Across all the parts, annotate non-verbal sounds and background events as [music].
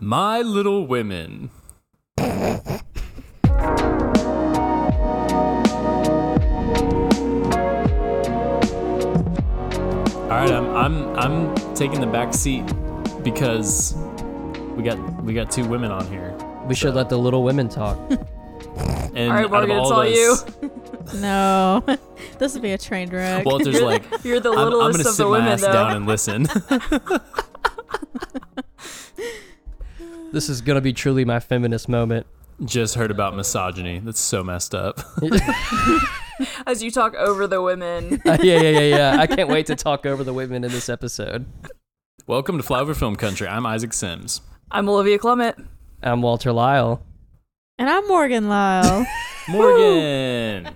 My Little Women. All right, I'm I'm I'm taking the back seat because we got we got two women on here. We should let the little women talk. [laughs] And All right, out of Morgan, it's of all you. [laughs] No, [laughs] this would be a train wreck. Walter's like, You're the I'm, I'm littlest gonna of sit the my women, ass though. down and listen. This is gonna be truly my feminist moment. Just heard about misogyny. That's so messed up. [laughs] As you talk over the women. [laughs] Uh, yeah, yeah, yeah, yeah. I can't wait to talk over the women in this episode. Welcome to Flyover Film Country. I'm Isaac Sims. I'm Olivia Clement. I'm Walter Lyle. and I'm Morgan Lyle. [laughs] Morgan.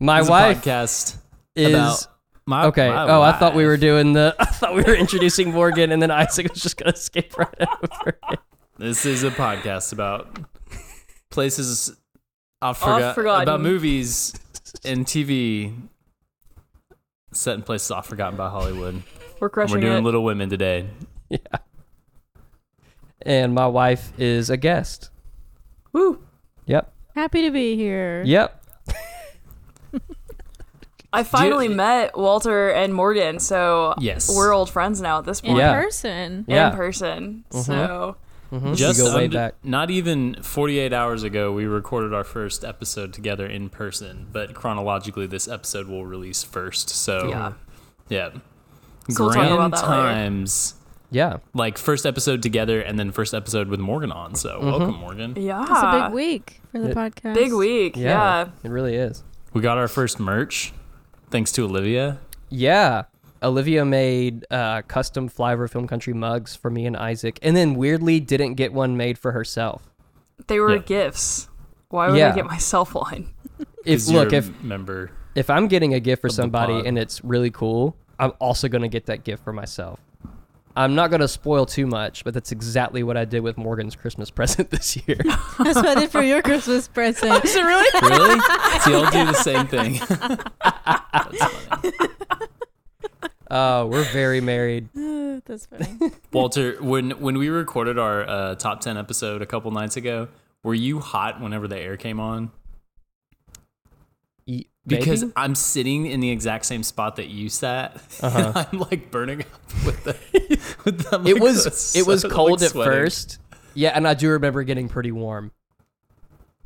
My This is a wife podcast is about my okay. my oh, I thought we were doing the. I thought we were introducing Morgan, and then Isaac was just gonna skip right over it. This is a podcast about places off Off forgot forgotten. about movies and TV set in places off forgotten by Hollywood. We're And crushing we're doing it. Little Women today. Yeah. And my wife is a guest. Woo. Yep. Happy to be here. Yep. [laughs] I finally met Walter and Morgan, so Yes. we're old friends now at this In point. Yeah. person. Yeah. In person. Mm-hmm. So Mhm. Just go way under- back. not even 48 hours ago, we recorded our first episode together in person, but chronologically, this episode will release first. So, yeah. yeah. So we'll talk Grand later. times. Yeah. Like first episode together and then first episode with Morgan on. So, Mm-hmm. welcome, Morgan. Yeah. It's a big week for the It- podcast. Big week. Yeah. Yeah. It really is. We got our first merch thanks to Olivia. Yeah. Olivia made uh, custom Flyover Film Country mugs for me and Isaac, and then weirdly didn't get one made for herself. They were Yeah. gifts. Why would Yeah. I get myself one? [laughs] If 'Cause you're look, if member, if I'm getting a gift for somebody and it's really cool, I'm also gonna get that gift for myself. I'm not gonna spoil too much, but that's exactly what I did with Morgan's Christmas [laughs] present this year. [laughs] That's what I did for your Christmas present. Is it really? really? See, I'll do the same thing. That's funny. uh, we're very married. [laughs] That's funny. [laughs] Walter, when when we recorded our uh, top ten episode a couple nights ago, were you hot whenever the air came on? E- Because maybe? I'm sitting in the exact same spot that you sat. Uh-huh. [laughs] I'm like burning up with the. With the it like, was it was cold like at first. Yeah, and I do remember getting pretty warm.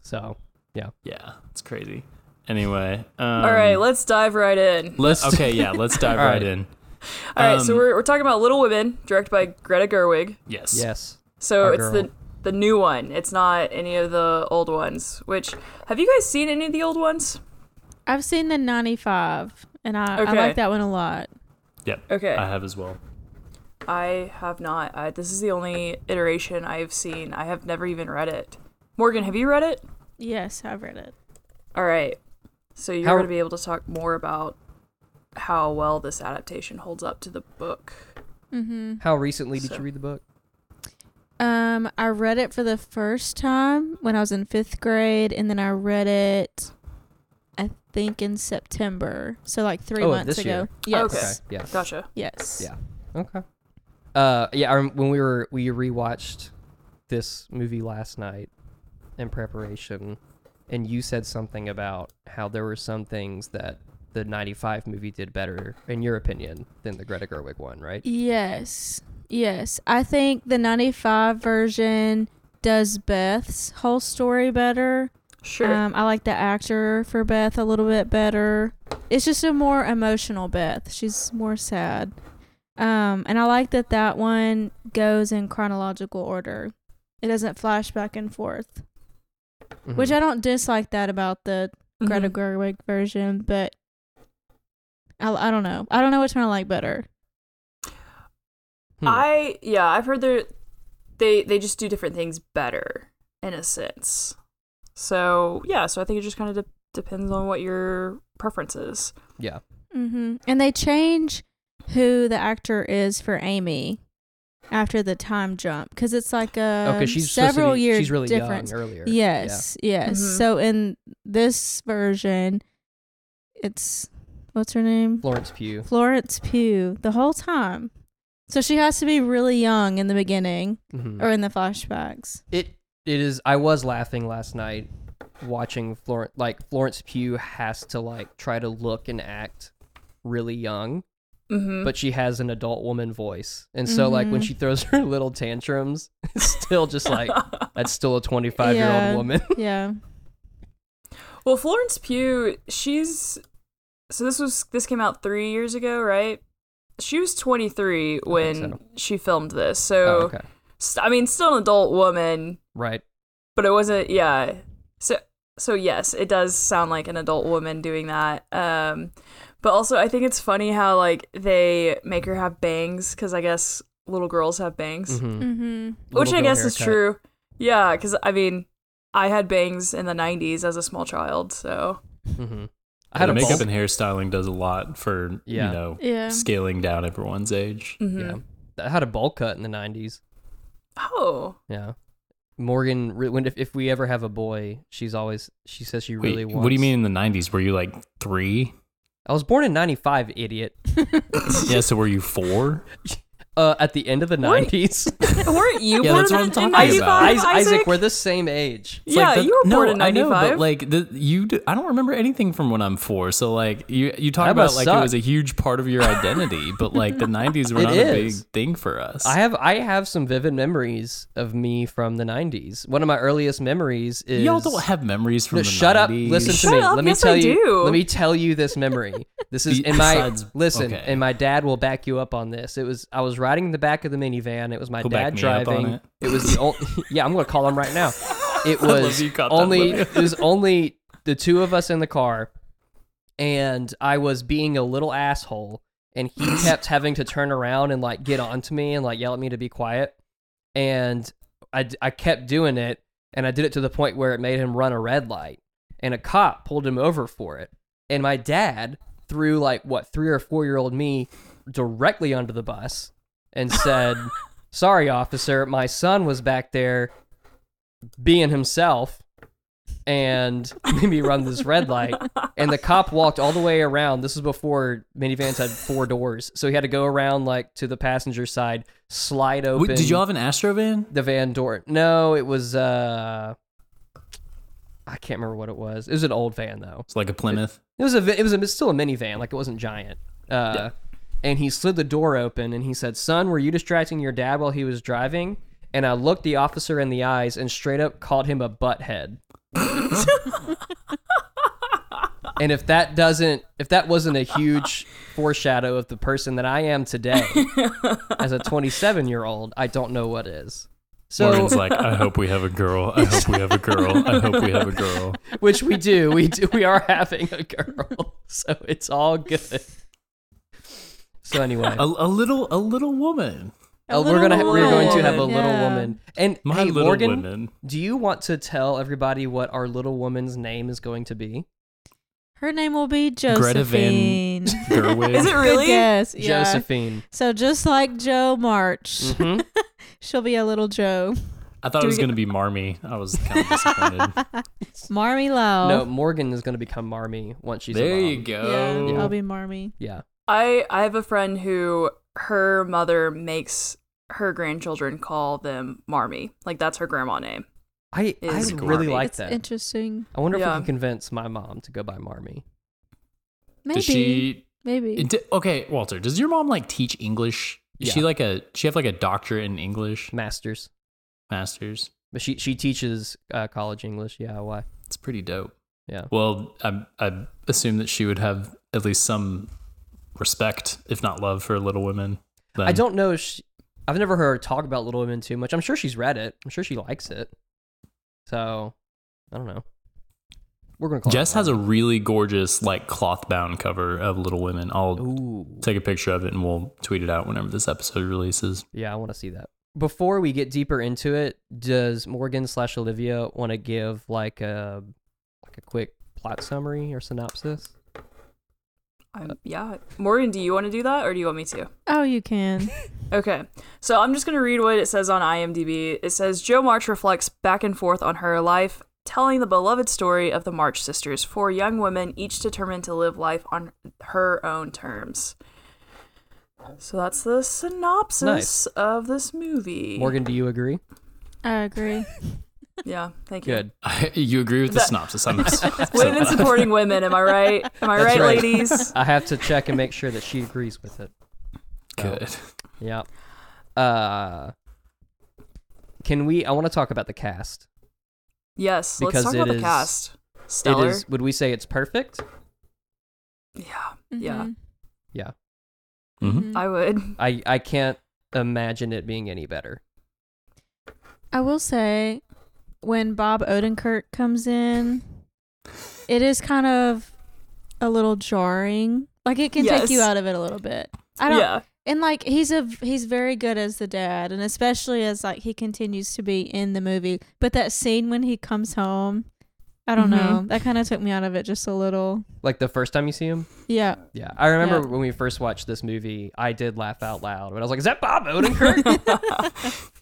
So yeah, Yeah, it's crazy. Anyway, um, All right, let's dive right in. let's. Okay, yeah, let's dive All right, right. in. All right, so Um, we're, we're talking about Little Women, directed by Greta Gerwig. Yes. yes, So Our it's girl. the the new one. It's not any of the old ones. Which have you guys seen any of the old ones? I've seen the 95, and I, I like that one a lot. Yep. Okay, I have as well. I have not. I, this is the only iteration I've seen. I have never even read it. Morgan, have you read it? Yes, I've read it. All right. So you're How- going to be able to talk more about how well this adaptation holds up to the book. Mm-hmm. how recently did So- you read the book? Um, I read it for the first time when I was in fifth grade, and then I read it, I think in September. So like three Oh, months this ago. year. Yes. Okay. Okay, yeah. Gotcha. Yes. Yeah. Okay. Uh, yeah. I rem- when we were we rewatched this movie last night in preparation, and you said something about how there were some things that the '95 movie did better, in your opinion, than the Greta Gerwig one, right? Yes. Yes. I think the 95 version does Beth's whole story better. Sure. Um, I like the actor for Beth a little bit better. It's just a more emotional Beth. She's more sad. Um, and I like that that one goes in chronological order. It doesn't flash back and forth, which Mhm. I don't dislike that about the Greta Mhm. Gerwig version, but I, I don't know. I don't know which one I like better. Hmm. I yeah, I've heard they they they just do different things better in a sense. So yeah, so I think it just kind of de- depends on what your preference is. yeah. hmm And they change who the actor is for Amy after the time jump because it's like a Okay, she's several be- year She's really difference. young earlier. Yes, yes. Mhm. So in this version, it's what's her name? Florence Pugh. Florence Pugh the whole time. So she has to be really young in the beginning Mhm. or in the flashbacks. It it is. I was laughing last night watching Florence. Like Florence Pugh has to like try to look and act really young, Mm-hmm. but she has an adult woman voice, and so like when Mhm. she throws [laughs] her little tantrums, it's still just like [laughs] that's still a twenty five year old woman. [laughs] Yeah. well, Florence Pugh, she's so this was this came out three years ago, right? She was 23 when so. she filmed this, so Oh, okay, st- I mean, still an adult woman, right. but it wasn't. Yeah, so so yes, it does sound like an adult woman doing that. Um, but also I think it's funny how like they make her have bangs because I guess little girls have bangs. hmm Mm-hmm. which I girl guess is true. Yeah, because I mean, I had bangs in the '90s as a small child, so hmm I had a makeup bowl. and hairstyling does a lot for Yeah. you know Yeah. scaling down everyone's age. mhm. Yeah, I had a bowl cut in the nineties. Oh, Yeah. Morgan, when if, if we ever have a boy, she's always she says she Wait, really wants. what do you mean in the '90s? Were you like three? I was born in '95, idiot. [laughs] yeah, so were you four? [laughs] Uh, at the end of the '90s. [laughs] weren't you Yeah, born that's what in, I'm talking Isaac, about. '95? Isaac, Isaac, we're the same age. It's Yeah, like the- you were no, born in I know, but 95. like the you, do, I don't remember anything from when I'm four. So like you, you talk That about like suck. it was a huge part of your identity, but like the '90s were [laughs] It not a big thing for us. I have I have some vivid memories of me from the '90s. One of my earliest memories is Y'all don't have memories from No, the shut up. 90s. Listen to Shut me. up. Let me Yes, tell I you. do. Let me tell you this memory. This is in my listen, okay. and my dad will back you up on this. It was I was riding in the back of the minivan. It was my He'll dad me up on driving. it. was the only. [laughs] yeah, I'm gonna call him right now. [laughs] It was only. it was only the two of us in the car, and I was being a little asshole, and he [coughs] kept having to turn around and like get onto me and like yell at me to be quiet, and I I kept doing it, and I did it to the point where it made him run a red light, and a cop pulled him over for it, and my dad threw like what three or four year old me directly under the bus and said, "Sorry, officer, my son was back there being himself." And [laughs] made me run this red light, and the cop walked all the way around. This was before minivans had four doors, so he had to go around like to the passenger side, slide open. Wait, did you have an Astro van? the van door? No, it was. uh I can't remember what it was. It was an old van though. It's like a Plymouth. It was a it was a, it's still a minivan, like it wasn't giant. Uh, And he slid the door open and he said, "Son, were you distracting your dad while he was driving?" And I looked the officer in the eyes and straight up called him a butthead. and if that doesn't, if that wasn't a huge foreshadow of the person that I am today, as a 27 year old, I don't know what is. So, Morgan's like, I hope we have a girl. I hope we have a girl. I hope we have a girl. [laughs] which we do, we do, we are having a girl, [laughs] so it's all good. So anyway, A, a little, a little woman. A Uh, we're gonna little we're going to have a little Yeah. woman. And My hey, little Morgan, women. do you want to tell everybody what our little woman's name is going to be? Her name will be Greta Van- Josephine. Gerwig. [laughs] Is it really? Good guess. Yeah. Josephine. So just like Jo March, hmm [laughs] she'll be a little Jo. I thought Do it we was get- gonna be Marmee. I was kind of [laughs] disappointed. Marmee Lau. No, Morgan is going to become Marmee once she's a there mom. you Yeah, go. I'll be Marmee. Yeah. I I have a friend who her mother makes her grandchildren call them Marmy. Like that's her grandma name. I I really Marmy. like It's that. interesting. I wonder if Yeah. we can convince my mom to go by Marmy. Maybe. Does she? Maybe. d- Okay, Walter. Does your mom like teach English? Is she like a? She have like a doctorate in English, Masters. masters. But she she teaches uh, college English. Yeah, why? It's pretty dope. Yeah. Well, I I assume that she would have at least some respect, if not love, for Little Women. Then. I don't know. She, I've never heard her talk about Little Women too much. I'm sure she's read it. I'm sure she likes it. So, I don't know. We're gonna Jess has a really gorgeous like cloth bound cover of Little Women. I'll Ooh. take a picture of it and we'll tweet it out whenever this episode releases. Yeah, I want to see that. Before we get deeper into it, does Morgan slash Olivia want to give like a like a quick plot summary or synopsis? I'm, yeah. Morgan, do you want to do that or do you want me to? Oh, you can. [laughs] Okay. So I'm just going to read what it says on IMDb. It says Jo March reflects back and forth on her life, telling the beloved story of the March sisters, four young women, each determined to live life on her own terms. So that's the synopsis Nice. of this movie. Morgan, do you agree? I agree. [laughs] Yeah, thank you. Good. [laughs] you agree with the That- synopsis? I'm [laughs] Women supporting women, am I right? Am I right, right. ladies? I have to check and make sure that she agrees with it. good. Yeah. Uh, can we? I want to talk about the cast. Yes, Because let's talk it about the is- cast. Stellar. It is. Would we say it's perfect? Yeah, yeah, Mhm. Yeah. Mhm. Mhm. I would. I I can't imagine it being any better. I will say, when Bob Odenkirk comes in, it is kind of a little jarring. Like it can take you out of it a little bit. I don't. Yeah, And like he's a he's very good as the dad, and especially as like he continues to be in the movie. But that scene when he comes home, I don't Mhm. know. That kind of took me out of it just a little. Like the first time you see him. Yeah. Yeah, I remember Yeah. when we first watched this movie. I did laugh out loud but I was like, "Is that Bob Odenkirk?" [laughs] [laughs]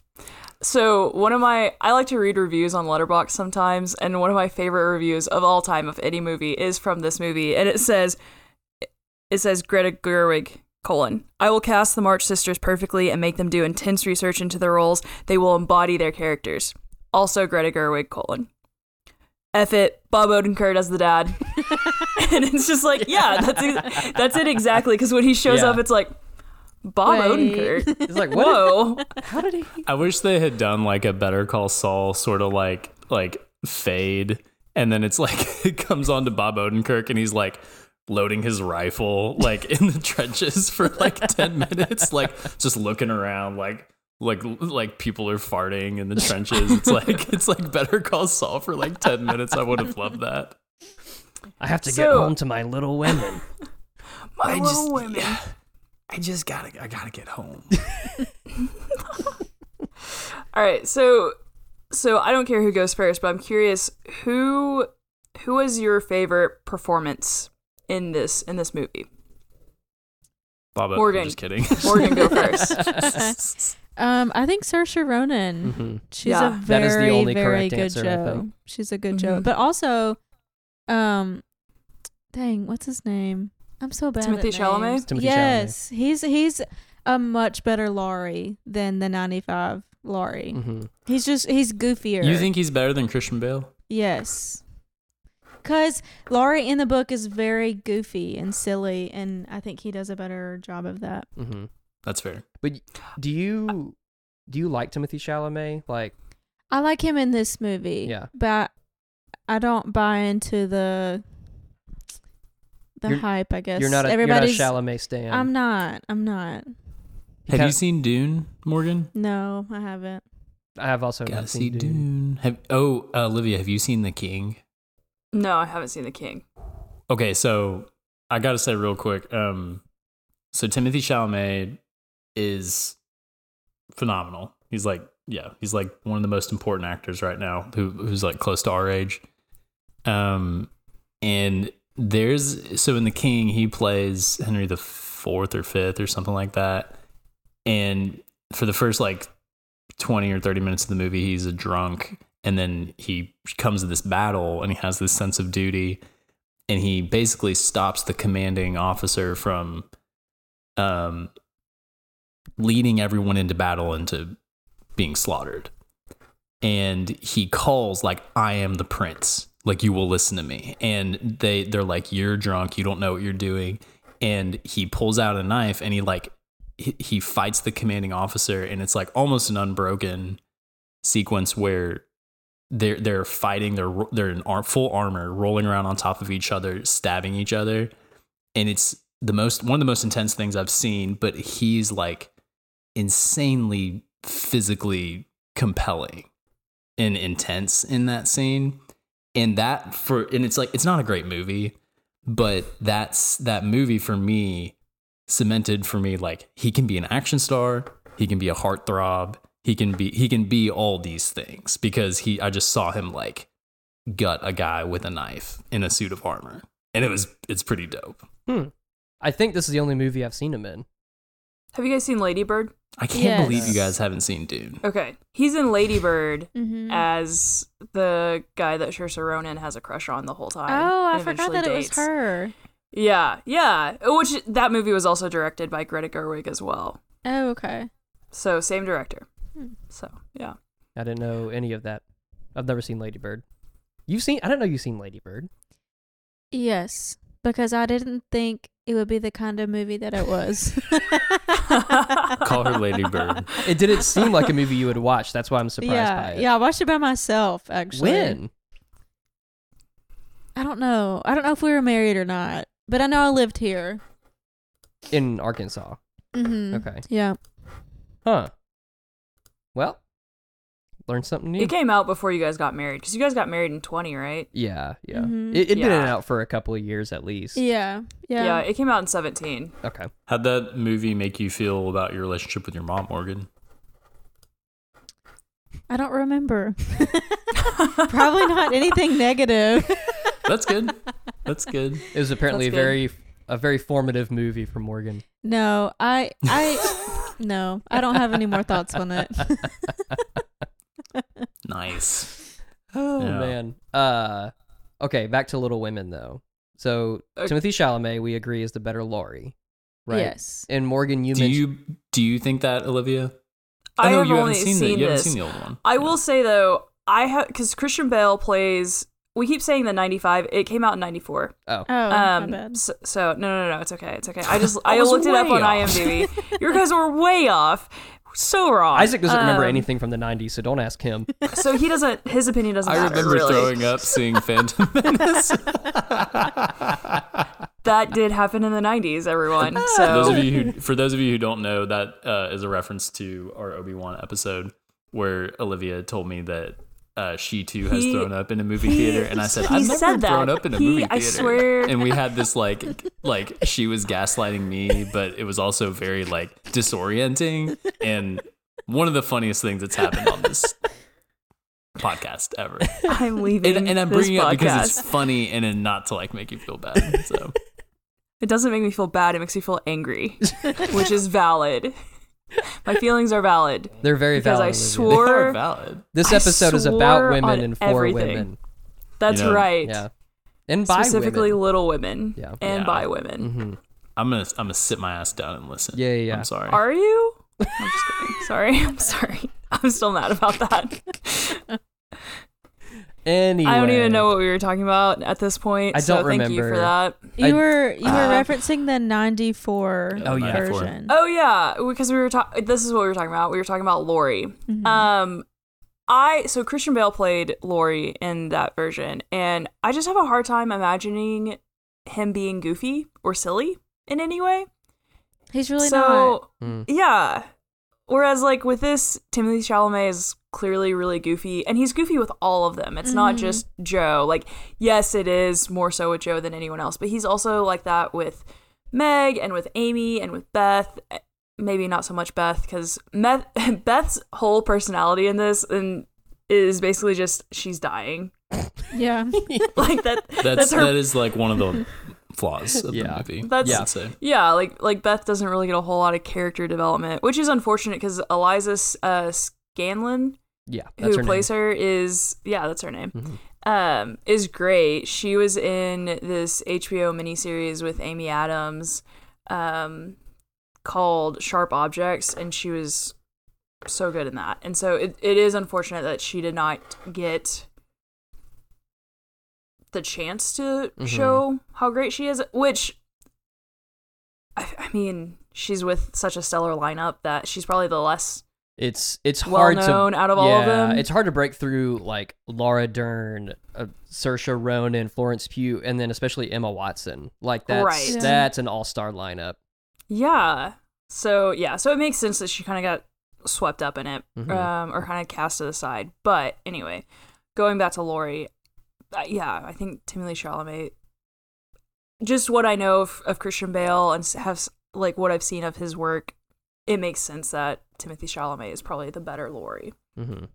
So one of my I like to read reviews on Letterboxd sometimes, and one of my favorite reviews of all time of any movie is from this movie, and it says it says Greta Gerwig colon I will cast the March sisters perfectly and make them do intense research into their roles. They will embody their characters. Also Greta Gerwig colon. F it, Bob Odenkirk as the dad, [laughs] and it's just like yeah, that's that's it exactly. Because when he shows Yeah. up, it's like Bob Wait. Odenkirk. [laughs] He's like, Whoa. How did he?" I wish they had done like a Better Call Saul sort of like like fade, and then it's like [laughs] it comes on to Bob Odenkirk, and he's like loading his rifle like in the trenches for like ten minutes, like just looking around, like like like people are farting in the trenches. It's like it's like Better Call Saul for like ten minutes. I would have loved that. I have to get home to my little women. My I little just- women. yeah. I just gotta I gotta get home. [laughs] [laughs] All right, so so I don't care who goes first, but I'm curious who who was your favorite performance in this in this movie? Bob, Morgan. I'm just kidding. [laughs] Morgan, go first. Um, I think Saoirse Ronan. hmm She's Yeah. a very, That is the only very correct good answer, Jo. She's a good Jo. Mhm. But also, um, dang, what's his name? I'm so bad. Timothy Chalamet? names. Timothy yes, he's he's a much better Laurie than the '95 Laurie. hmm He's just he's goofier. you think he's better than Christian Bale? Yes. Cause Laurie in the book is very goofy and silly, and I think he does a better job of that. hmm That's fair. But do you do you like Timothy Chalamet? Like, I like him in this movie. Yeah. But I don't buy into the the You're- hype, I guess. you're not a Everybody's you're not a Chalamet stan. I'm not. I'm not. Have kinda- you seen Dune, Morgan? No, I haven't. I have also Gotta not see seen Dune. Dune. Have oh uh, Olivia, have you seen The King? no, I haven't seen The King. Okay, so I gotta say real quick. Um, so Timothy Chalamet is phenomenal. He's like, yeah, he's like one of the most important actors right now, who who's like close to our age. Um, and there's so in The King he plays Henry the fourth or fifth or something like that, and for the first like twenty or thirty minutes of the movie, he's a drunk, and then he comes to this battle, and he has this sense of duty and he basically stops the commanding officer from um leading everyone into battle into being slaughtered. And he calls like i am the prince like you will listen to me. And they they're like you're drunk. You don't know what you're doing. And he pulls out a knife and he like he, fights the commanding officer. And it's like almost an unbroken sequence where they're they're fighting they're they're in ar- full armor rolling around on top of each other stabbing each other. And it's the most one of the most intense things i've seen but he's like insanely physically compelling and intense in that scene and that for and it's like it's not a great movie but that's that movie for me cemented for me like he can be an action star he can be a heartthrob he can be he can be all these things because he I just saw him like gut a guy with a knife in a suit of armor and it was it's pretty dope. Hmm. I think this is the only movie I've seen him in. Have you guys seen Lady Bird? I can't Yes. believe you guys haven't seen Dune. Okay, he's in Lady Bird [laughs] Mm-hmm. as the guy that Saoirse Ronan has a crush on the whole time. oh, I and forgot eventually that it was her. Yeah, yeah. Which that movie was also directed by Greta Gerwig as well. Oh, okay. So same director. Hmm. So yeah. I didn't know any of that. I've never seen Lady Bird. You've seen? I don't know you've seen Lady Bird. Yes, because I didn't think it would be the kind of movie that it was. [laughs] Call her Lady Bird. It didn't seem like a movie you would watch. That's why I'm surprised by yeah, it. yeah. I watched it by myself. Actually, When? I don't know. I don't know if we were married or not, but I know I lived here. In Arkansas. Mm-hmm. Okay. Yeah. Huh. Well, learn something new. It came out before you guys got married because you guys got married in 20, right? yeah, yeah. Mhm. It, it'd been out for a couple of years at least. Yeah. Yeah. Yeah, it came out in 17. Okay. How'd that movie make you feel about your relationship with your mom, Morgan? I don't remember. [laughs] [laughs] Probably not anything negative. [laughs] That's good. That's good. It was apparently a That's good. very a very formative movie for Morgan. No, I I no, I don't have any more thoughts on it. Nice. [laughs] Oh Yeah. man. Uh okay, back to Little Women though. So Okay. Timothy Chalamet, we agree, is the better Laurie. Right. Yes. And Morgan, you do mentioned you do you think that Olivia? I oh, no, have you only haven't seen, seen the, you haven't this. seen the old one. I Yeah. will say though, I have because Christian Bale plays. We keep saying the 95. It came out in 94. Oh. Oh, my Um, bad. so, so no, no, no, it's okay, it's okay. I [laughs] just I, I looked it up way on. IMDb. [laughs] Your guys were way off, so wrong. Isaac doesn't remember Um, anything from the 90s, so don't ask him. [laughs] So he doesn't. His opinion doesn't I matter. remember really. throwing up seeing Phantom [laughs] Menace. That did happen in the 90s, everyone. For those of you who, for those of you who don't know, that uh, is a reference to our Obi Wan episode where Olivia told me that uh, she too has He- thrown up in a movie he- theater, and I said I've never said that. thrown up in a He- movie theater. I swear- And we had this like like she was gaslighting me, but it was also very like disorienting and one of the funniest things that's happened on this podcast ever. I'm leaving. And, and I'm bringing it up because it's funny and then not to like make you feel bad. So It doesn't make me feel bad. It makes me feel angry, which is valid. [laughs] My feelings are valid They're very because valid. I swore. they are valid. This episode is about women and for everything. women. That's You know, right. Yeah. And by Specifically, women. little women Yeah. and Yeah. by women. hmm I'm gonna I'm gonna sit my ass down and listen. Yeah, yeah, yeah. I'm sorry. Are you? I'm just kidding. Sorry. [laughs] I'm sorry. I'm still mad about that. [laughs] Anyway. I don't even know what we were talking about at this point. I don't thank you for remember. that. You I- were you were Uh, referencing the '94 Oh, yeah. version. Oh yeah, because we were talking. This is what we were talking about. We were talking about Laurie. Mhm. Um, I so Christian Bale played Laurie in that version, and I just have a hard time imagining him being goofy or silly in any way. He's really so not. Mm. yeah. Whereas like with this, Timothy Chalamet is clearly really goofy, and he's goofy with all of them. It's not Mhm. just Jo. Like yes, it is more so with Jo than anyone else, but he's also like that with Meg and with Amy and with Beth. Maybe not so much Beth because [laughs] Beth's whole personality in this and is basically just she's dying. Yeah. [laughs] [laughs] Like that. That's, that's her that is like one of the flaws of Yeah. the movie. That's- I'd say. Yeah, like like Beth doesn't really get a whole lot of character development, which is unfortunate because Eliza uh, Scanlen, Yeah, that's who her plays name. her, is yeah, that's her name. Mhm. Um, is great. She was in this HBO miniseries with Amy Adams, um, called Sharp Objects, and she was so good in that. And so it, it is unfortunate that she did not get the chance to Mhm. show how great she is, which I, I mean, she's with such a stellar lineup that she's probably the less It's it's well hard known to out of all of yeah, them. It's hard to break through like Laura Dern, uh, Saoirse Ronan, Florence Pugh, and then especially Emma Watson. Like that's Right. That's an all star lineup. Yeah. So yeah, so it makes sense that she kind of got swept up in it, Mhm. um, or kind of cast to the side. But anyway, going back to Laurie, uh, yeah, I think Timothy Chalamet. Just what I know of, of Christian Bale and have like what I've seen of his work, it makes sense that Timothy Chalamet is probably the better Laurie. hmm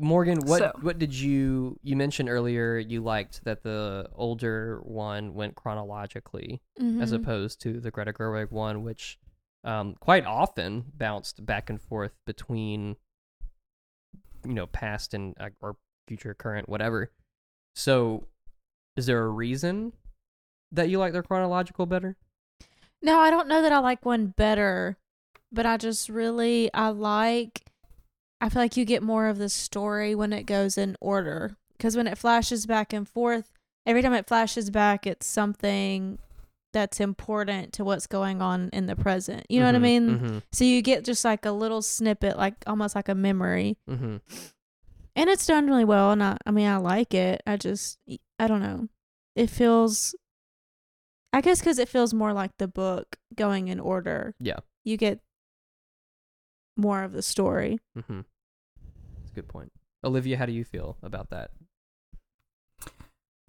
Morgan, what So- what did you you mentioned earlier? You liked that the older one went chronologically as Mhm. opposed to the Greta Gerwig one, which um, quite often bounced back and forth between you know past and uh, or future, current, whatever. So, is there a reason that you like their chronological better? No, I don't know that I like one better, but I just really I like I feel like you get more of the story when it goes in order cuz when it flashes back and forth, every time it flashes back it's something that's important to what's going on in the present. You know what I Mhm, mean? mhm, So you get just like a little snippet like almost like a memory. mhm. And it's done really well and I I mean I like it. I just I don't know. It feels I guess cuz it feels more like the book going in order Yeah. you get more of the story. Mm-hmm. That's a good point. Olivia, how do you feel about that?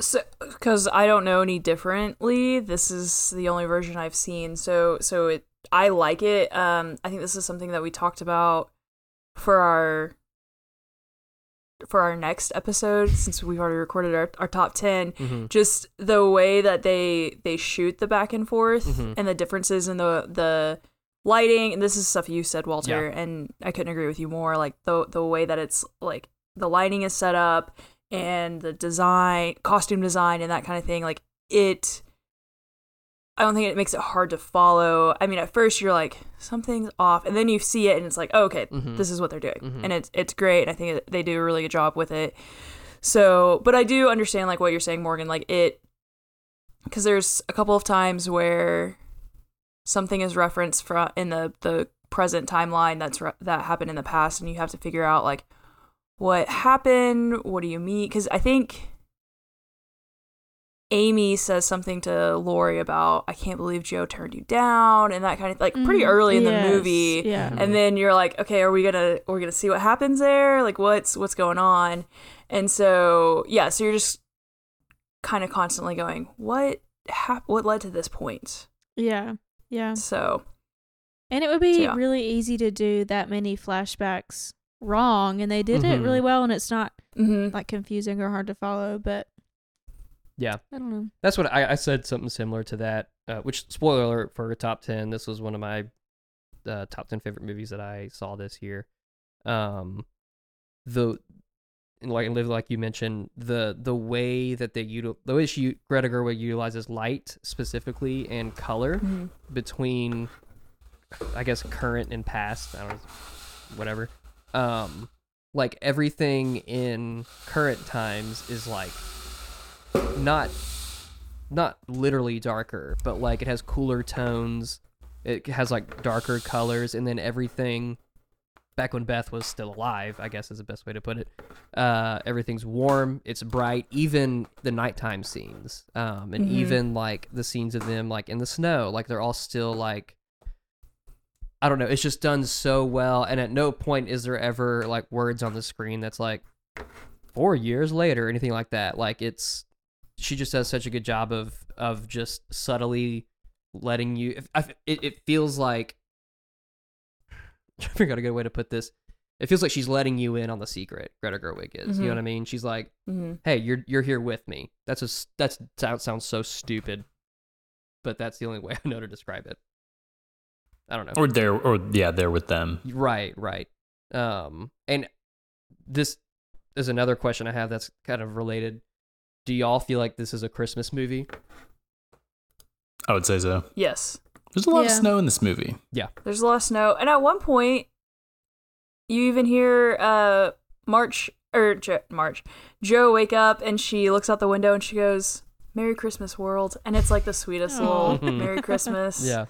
So, because I don't know any differently, this is the only version I've seen. So, so it, I like it. Um, I think this is something that we talked about for our for our next episode since we've already recorded our, our top 10 Mm-hmm. just the way that they they shoot the back and forth Mhm. and the differences in the the lighting and this is stuff you said walter and i couldn't agree with you more like the the way that it's like the lighting is set up and the design costume design and that kind of thing like it i don't think it makes it hard to follow i mean at first you're like something's off and then you see it and it's like oh, okay Mhm. this is what they're doing Mhm. and it's it's great and i think they do a really good job with it so but i do understand like what you're saying morgan like it because there's a couple of times where something is referenced from in the the present timeline that's re- that happened in the past and you have to figure out like what happened what do you mean because i think amy says something to laurie about i can't believe jo turned you down and that kind of like pretty Mhm. early in the Yes, movie Yeah. And then you're like okay are we gonna we're we gonna see what happens there like what's what's going on and so yeah so you're just kind of constantly going what hap- what led to this point Yeah. Yeah. so And it would be So, yeah. really easy to do that many flashbacks wrong and they did it Mhm. really well and it's not mhm. like confusing or hard to follow, but Yeah. I don't know. That's what I, I said something similar to that. Uh, which spoiler alert for a top ten. This was one of my uh, top ten favorite movies that I saw this year. Um, the and like live like you mentioned the the way that they util the way she Greta Gerwig utilizes light specifically and color Mhm. between I guess current and past. I don't know, whatever. Um, like everything in current times is like not not literally darker, but like it has cooler tones. It has like darker colors, and then everything back when Beth was still alive, I guess is the best way to put it. Uh, everything's warm, it's bright, even the nighttime scenes, um, and Mhm. even like the scenes of them like in the snow, like they're all still like I don't know. It's just done so well, and at no point is there ever like words on the screen that's like four years later or anything like that. Like it's she just does such a good job of of just subtly letting you. If, I, it it feels like I figured out a good way to put this. It feels like she's letting you in on the secret. Greta Gerwig is. You know Mhm. what I mean? She's like, Mhm. "Hey, you're you're here with me." That's a s- that's that sounds so stupid, but that's the only way [laughs] I know to describe it. I don't know. Or there, or yeah, there with them. Right, right. Um, and this is another question I have that's kind of related. Do y'all feel like this is a Christmas movie? I would say so. yes There's a lot of snow in this movie. Yeah. There's a lot of snow and at one point you even hear uh march or jo- march jo wake up and she looks out the window and she goes merry christmas world and it's like the sweetest little [laughs] merry christmas Yeah.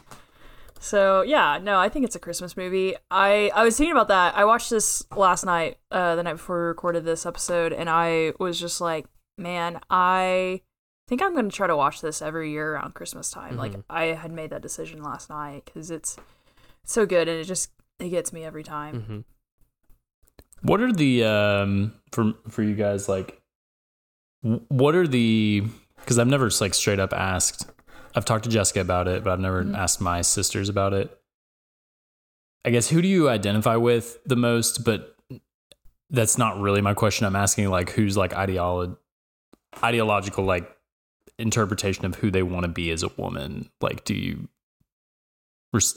So yeah, no, I think it's a Christmas movie. I I was thinking about that. I watched this last night, uh, the night before we recorded this episode, and I was just like, man, I think I'm gonna try to watch this every year around Christmas time. Like Mhm. I had made that decision last night because it's so good and it just it gets me every time. hmm What are the um for for you guys like? What are the? Because I've never like straight up asked. I've talked to Jessica about it, but I've never Mhm. asked my sisters about it. I guess who do you identify with the most? But that's not really my question. I'm asking like who's like ideolo- ideological like interpretation of who they want to be as a woman. Like, do you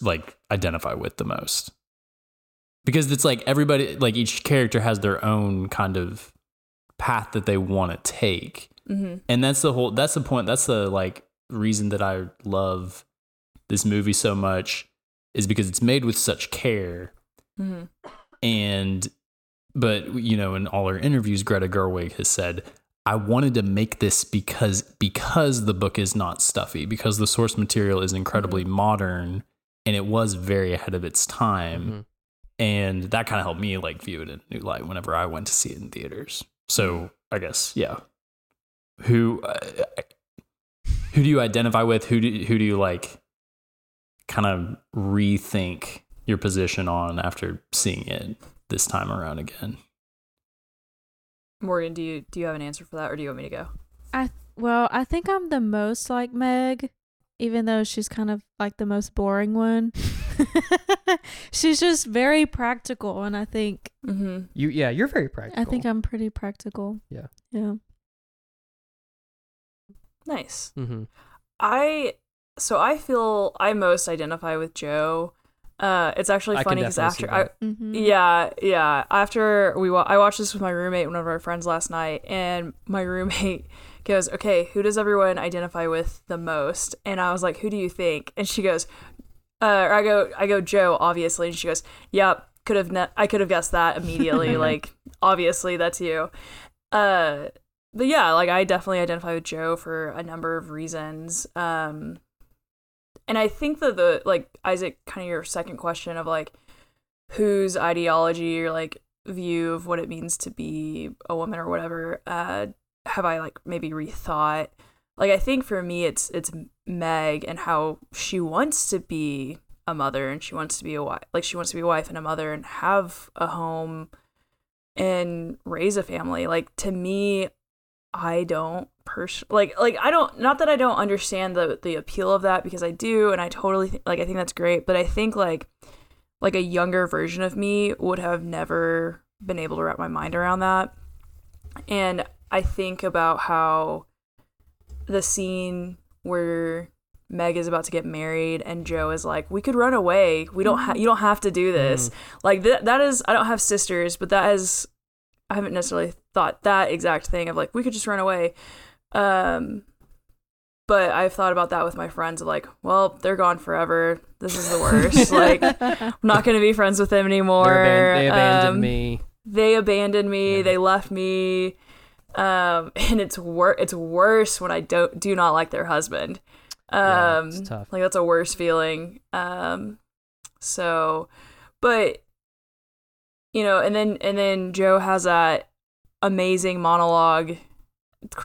like identify with the most? Because it's like everybody, like each character has their own kind of path that they want to take, Mm-hmm. and that's the whole. That's the point. That's the like reason that I love this movie so much is because it's made with such care hmm and but you know in all her interviews greta gerwig has said i wanted to make this because because the book is not stuffy because the source material is incredibly modern and it was very ahead of its time Mhm. and that kind of helped me like view it in new light whenever i went to see it in theaters. So i guess yeah. Who uh, who do you identify with? Who do who do you like kind of rethink your position on after seeing it this time around again Morgan, do you do you have an answer for that, or do you want me to go? I well, I think I'm the most like Meg, even though she's kind of like the most boring one. [laughs] she's just very practical, and I think Mm-hmm. You yeah, you're very practical. I think I'm pretty practical. Yeah. Yeah. Nice. Mm-hmm. I so I feel I most identify with Jo. Uh, it's actually I funny because after see I, Mm-hmm. Yeah, yeah. After we, wa- I watched this with my roommate, and one of our friends last night, and my [laughs] roommate goes, "Okay, who does everyone identify with the most?" And I was like, "Who do you think?" And she goes, "Uh," or I go, "I go Jo, obviously." And she goes, "Yep, could have, ne- I could have guessed that immediately. [laughs] like, obviously, that's you." Uh, but yeah, like I definitely identify with Jo for a number of reasons. Um, and I think that the like Isaac, kind of your second question of like whose ideology or like view of what it means to be a woman or whatever uh have I like maybe rethought? Like I think for me it's it's Meg and how she wants to be a mother and she wants to be a wife like she wants to be a wife and a mother and have a home and raise a family. Like to me I don't pers- like like I don't not that I don't understand the the appeal of that because I do and I totally th- like I think that's great but I think like like a younger version of me would have never been able to wrap my mind around that. And I think about how the scene where Meg is about to get married and Jo is like, "We could run away. We don't. have you don't have to do this." Mm-hmm. Like that. That is. I don't have sisters, but that is. I haven't necessarily thought that exact thing of like we could just run away. Um, but I've thought about that with my friends of like, well, they're gone forever. This is the worst. like, [laughs] I'm not gonna be friends with them anymore. They're aban- they abandoned Um, me. They abandoned me. Yeah. They left me. Um, and it's wor- It's worse when I don't do not like their husband. Yeah, Um, it's tough. like that's a worse feeling. Um, so, but you know, and then and then Jo has that amazing monologue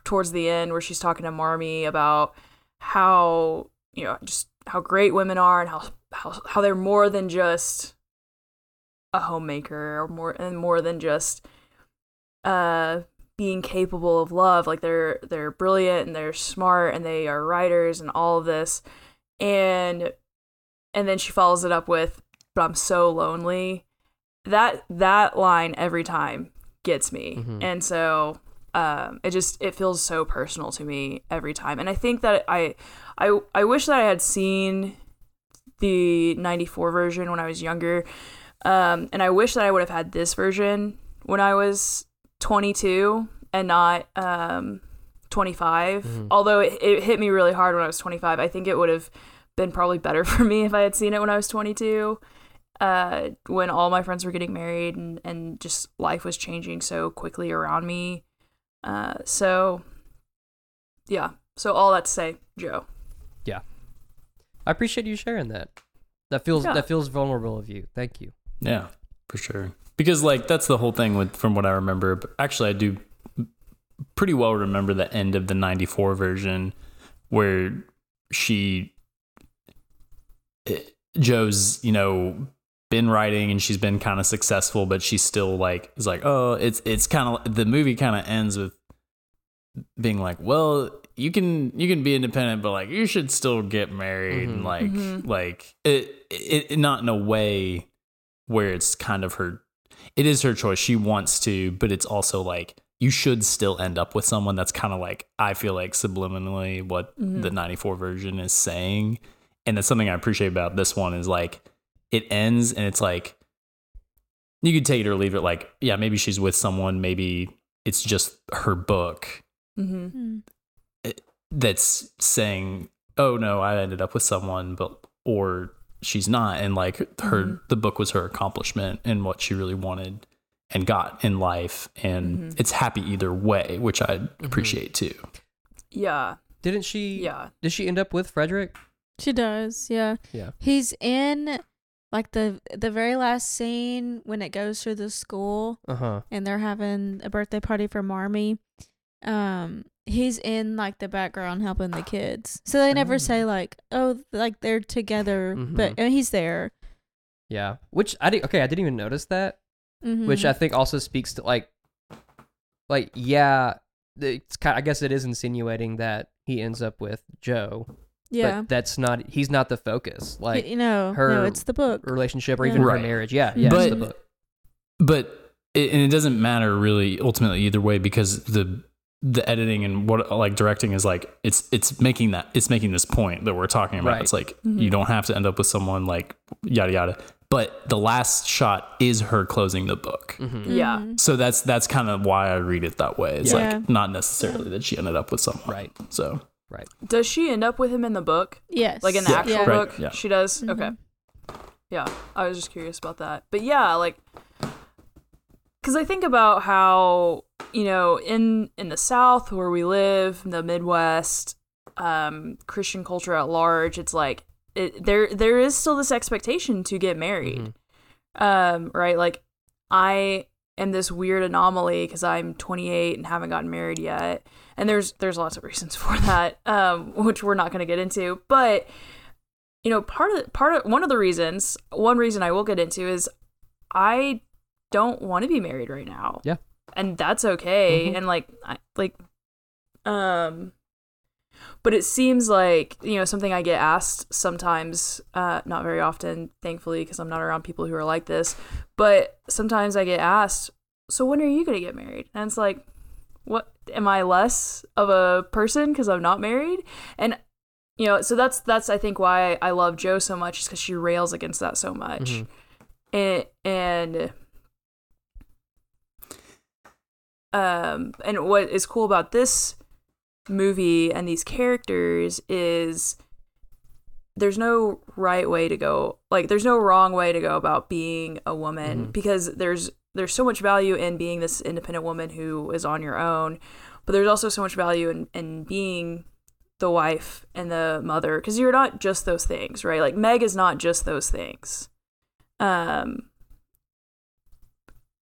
towards the end where she's talking to Marmee about how you know just how great women are and how how how they're more than just a homemaker or more and more than just uh being capable of love. Like they're they're brilliant and they're smart and they are writers and all of this. And and then she follows it up with but I'm so lonely. That that line every time gets me. Mhm. and so um it just it feels so personal to me every time and i think that i i i wish that i had seen the 94 version when i was younger um and i wish that i would have had this version when i was 22 and not um 25 Mhm. although it, it hit me really hard when i was 25 i think it would have been probably better [laughs] for me if i had seen it when i was 22 uh, when all my friends were getting married and, and just life was changing so quickly around me. Uh, so, yeah. So all that to say, Jo. Yeah, I appreciate you sharing that. That feels Yeah. that feels vulnerable of you. Thank you. Yeah, for sure. Because like that's the whole thing with from what I remember. But actually, I do pretty well remember the end of the '94 version where she it- Jo's you know been writing and she's been kind of successful, but she's still like is like oh it's it's kind of the movie kind of ends with being like well you can you can be independent but like you should still get married and Mhm. like Mhm. like it, it it not in a way where it's kind of her it is her choice she wants to but it's also like you should still end up with someone that's kind of like i feel like subliminally what Mhm. the 94 version is saying and that's something i appreciate about this one is like it ends and it's like you could take it or leave it like yeah maybe she's with someone maybe it's just her book Mm-hmm. Mm. that's saying, "Oh no, I ended up with someone," but or she's not, and like her Mm-hmm. the book was her accomplishment and what she really wanted and got in life, and Mm-hmm. it's happy either way, which I appreciate too. Yeah. Didn't she? Yeah. Did she end up with Frederick? She does, yeah. Yeah. He's in like the the very last scene when it goes through the school Uh huh. and they're having a birthday party for Marmee. Um, he's in like the background helping the kids. So they never Oh. say like, oh, like they're together, but Mhm. I mean, he's there. Yeah. Which I did. Okay, I didn't even notice that. Mm-hmm. Which I think also speaks to like, like yeah, it's kind. Of, I guess it is insinuating that he ends up with Jo. Yeah, But that's not. He's not the focus. Like you know, her no, it's the book. relationship or Yeah. even Right. her marriage. Yeah. Yeah. But- it's the book. but it, and it doesn't matter really ultimately either way because the the editing and what like directing is like it's it's making that it's making this point that we're talking about Right. it's like Mm-hmm. you don't have to end up with someone like yada yada but the last shot is her closing the book Mm-hmm. Yeah. Mhm. so that's that's kind of why i read it that way it's Yeah. like not necessarily that she ended up with someone Right. so Does she end up with him in the book? Yes, Like in the Yeah. actual Yeah. Right, book? yeah. She does? Mhm. Okay. Yeah. I was just curious about that. But yeah, like cuz I think about how, you know, in in the south where we live, the Midwest, um Christian culture at large, it's like it, there there is still this expectation to get married. Mhm. Um right? Like I am this weird anomaly cuz I'm 28 and haven't gotten married yet. And there's there's lots of reasons [laughs] for that um which we're not going to get into, but you know, part of part of one of the reasons, one reason I will get into is I don't want to be married right now. Yeah. And that's okay. Mhm. And like I, like um but it seems like, you know, something I get asked sometimes, uh not very often, thankfully, because I'm not around people who are like this, but sometimes I get asked, "So when are you going to get married?" And it's like, what am I less of a person because I'm not married? And you know, so that's that's I think why I love Jo so much is because she rails against that so much, Mhm. and and um and what is cool about this movie and these characters is there's no right way to go like there's no wrong way to go about being a woman Mhm. because there's there's so much value in being this independent woman who is on your own but there's also so much value in, in being the wife and the mother because you're not just those things right like meg is not just those things um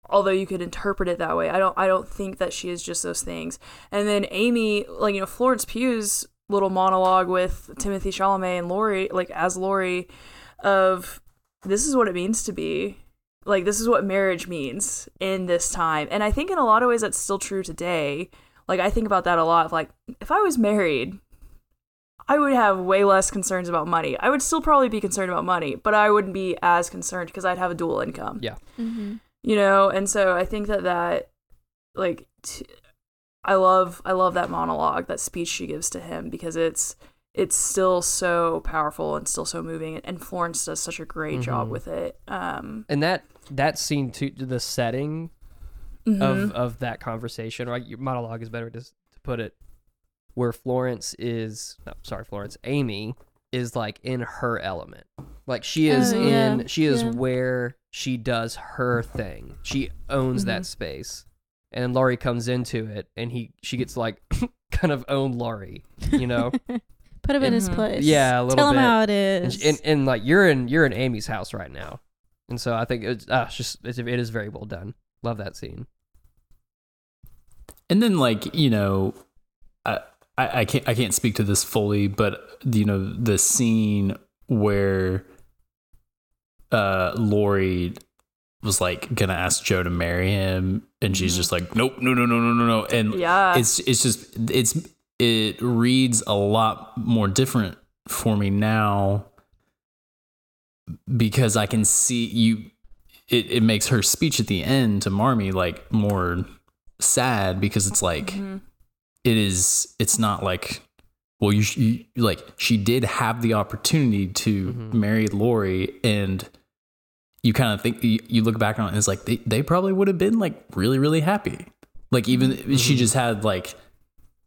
although you could interpret it that way. I don't i don't think that she is just those things. And then amy like you know florence pugh's little monologue with timothée chalamet and laurie like as laurie of this is what it means to be like this is what marriage means in this time. And i think in a lot of ways that's still true today. Like i think about that a lot of like if i was married i would have way less concerns about money. I would still probably be concerned about money but i wouldn't be as concerned because i'd have a dual income. Yeah. Mm-hmm. You know and so i think that that like t- i love i love that monologue that speech she gives to him because it's it's still so powerful and still so moving and florence does such a great job Mhm. with it um And that that scene too, the setting mhm. of of that conversation, right? Your monologue is better to to put it, where Florence is, no, sorry, Florence, Amy is like in her element, like she is Oh, yeah, in, she is yeah. where she does her thing. She owns Mhm. that space, and Laurie comes into it, and he she gets like [laughs] kind of own Laurie, you know. [laughs] Put him in his Mhm. place. Yeah, a little bit. Tell him how it is. and, is. sh- and, and like you're in you're in Amy's house right now, and so I think it's, uh, it's just it's, it is very well done. Love that scene. and then like you know I, I i can't i can't speak to this fully but you know the scene where uh laurie was like gonna ask jo to marry him and she's Mhm. just like nope no no no no no no and yeah it's it's just it's it reads a lot more different for me now because I can see you it, it makes her speech at the end to Marmee like more sad because it's like Mhm. It is it's not like well you, you like she did have the opportunity to Mhm. marry Laurie and you kind of think you, you look back on it and it's like they, they probably would have been like really really happy like even she Mhm. just had like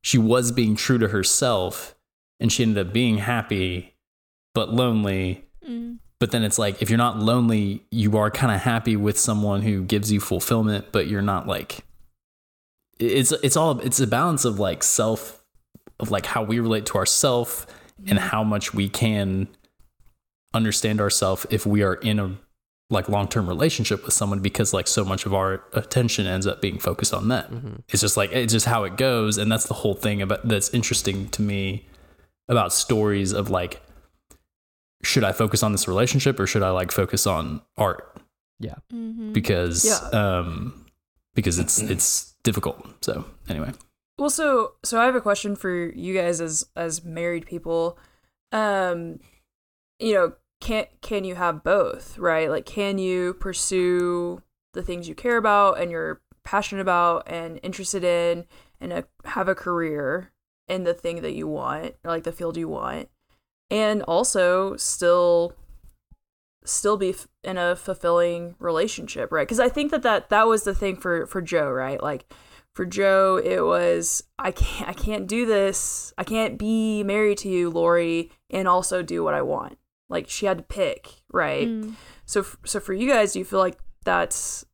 she was being true to herself and she ended up being happy but lonely Mm. but then it's like if you're not lonely you are kind of happy with someone who gives you fulfillment but you're not like it's it's all it's a balance of like self of like how we relate to ourself and how much we can understand ourselves if we are in a like long-term relationship with someone because like so much of our attention ends up being focused on them Mm-hmm. it's just like it's just how it goes and that's the whole thing about that's interesting to me about stories of like should i focus on this relationship or should i like focus on art Yeah. Mm-hmm. because Yeah. um because it's it's difficult so anyway Well, so so I have a question for you guys as as married people. Um, you know, can can you have both, right? Like, can you pursue the things you care about and you're passionate about and interested in, and a, have a career in the thing that you want, like the field you want, and also still still be f- in a fulfilling relationship, right? Because I think that, that that was the thing for for Jo, right? Like for Jo, it was I can't I can't do this. I can't be married to you, Laurie, and also do what I want. Like she had to pick, right? Mm. So f- so for you guys, do you feel like that's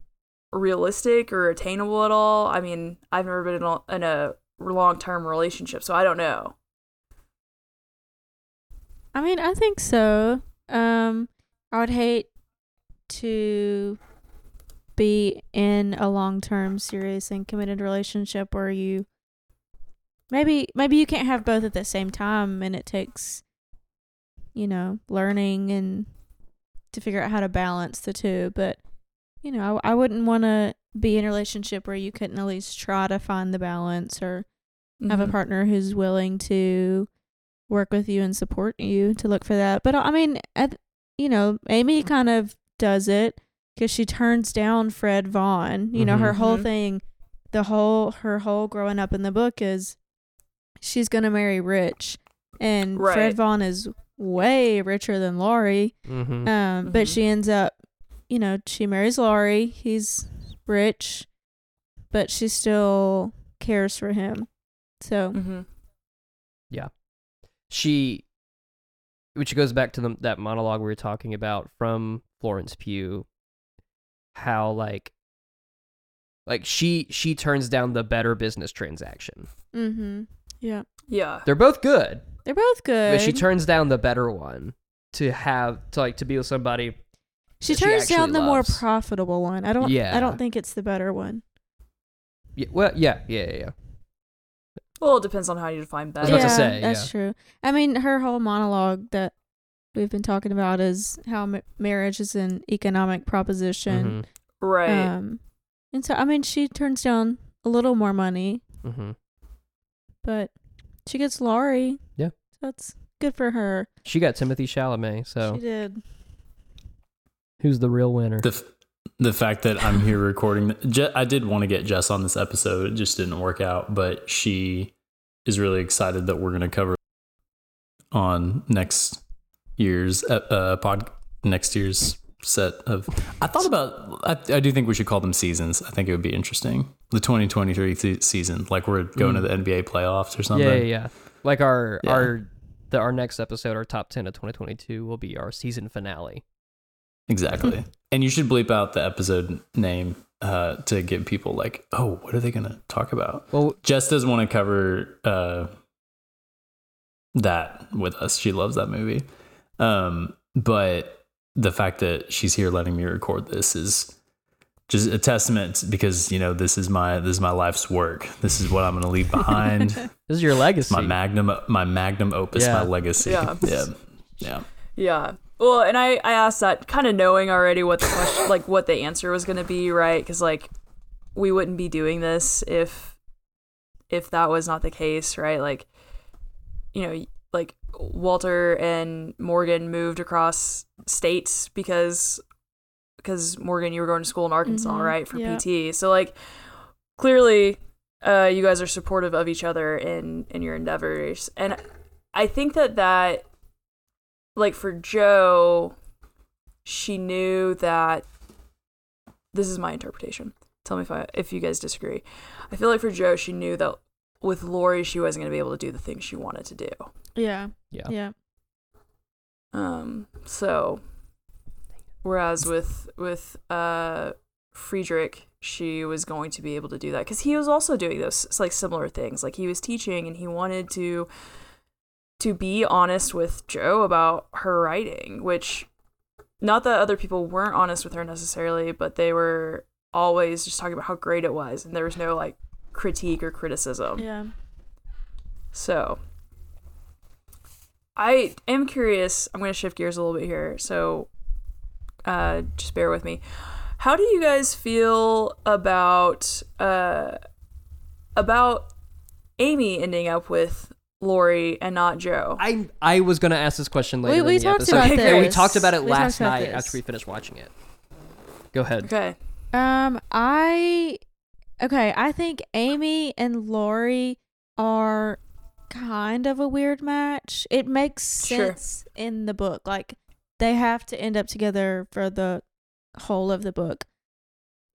realistic or attainable at all? I mean, I've never been in a, in a long term relationship, so I don't know. I mean, I think so. Um, I would hate to be in a long-term, serious, and committed relationship where you maybe maybe you can't have both at the same time, and it takes you know learning and to figure out how to balance the two. But you know, I, I wouldn't want to be in a relationship where you couldn't at least try to find the balance or have a Mhm. partner who's willing to work with you and support you to look for that. But I mean, at, you know, Amy kind of does it because she turns down Fred Vaughn. You know, her whole Mhm. thing, the whole her whole growing up in the book is she's gonna marry rich, and Right. Fred Vaughn is way richer than Laurie. Mm-hmm. Um, but Mhm. she ends up, you know, she marries Laurie. He's rich, but she still cares for him. So. Mhm. she which goes back to the, that monologue we were talking about from Florence Pugh how like like she she turns down the better business transaction. Mm-hmm. Yeah. Yeah. They're both good, They're both good. but she turns down the better one to have to like to be with somebody. She that she turns down actually the more profitable one. I don't. Yeah. I don't think it's the better one. Yeah, well, yeah, yeah, yeah, yeah. Well, it depends on how you define was better. about to yeah, say, that's yeah. true. I mean, her whole monologue that we've been talking about is how ma- marriage is an economic proposition. Right. Um, and so I mean, she turns down a little more money, Mm-hmm. Mm-hmm. but she gets Laurie. Yeah. So that's good for her. She got Timothée Chalamet, so She did. who's the real winner? the f- the fact that I'm here recording Je- I did want to get Jess on this episode it just didn't work out but she is really excited that we're going to cover on next year's uh, uh pod next year's set of I thought about I, I do think we should call them seasons I think it would be interesting the 2023 se- season like we're going Mm. to the NBA playoffs or something yeah, yeah, yeah. Like our Yeah. our the our next episode, our top ten of 2022, will be our season finale. Exactly. and you should bleep out the episode name uh, to give people like, oh, what are they going to talk about? Well, Jess doesn't want to cover uh, that with us. She loves that movie. Um, but the fact that she's here letting me record this is just a testament because you know this is my this is my life's work. This is what I'm going to leave behind. [laughs] this is your legacy. my magnum my magnum opus, Yeah. my legacy. Yeah. yeah, yeah. Yeah. Well, and I I asked that kind of knowing already what the question [laughs] like what the answer was going to be, right? Cuz like we wouldn't be doing this if if that was not the case, right? Like you know, like Walter and Morgan moved across states because because Morgan you were going to school in Arkansas, Mhm. right? For Yeah. PT. So like clearly uh you guys are supportive of each other in in your endeavors. And I think that that like for Jo, she knew that this is my interpretation. Tell me if I if you guys disagree. I feel like for Jo, she knew that with Laurie, she wasn't going to be able to do the things she wanted to do. Yeah. Yeah. Yeah. Um, so whereas with with uh Friedrich, she was going to be able to do that because he was also doing those like similar things. Like he was teaching and he wanted to to be honest with Jo about her writing, which not that other people weren't honest with her necessarily, but they were always just talking about how great it was and there was no like critique or criticism. Yeah. So I am curious. I'm going to shift gears a little bit here. So uh, just bear with me. How do you guys feel about uh, about Amy ending up with Laurie and not Jo? I I was gonna ask this question later. we in the talked episode. about And we talked about it We last about night this. after we finished watching it. Go ahead. okay. Um, I okay. I think Amy and Laurie are kind of a weird match. It makes Sure. sense in the book. Like they have to end up together for the whole of the book.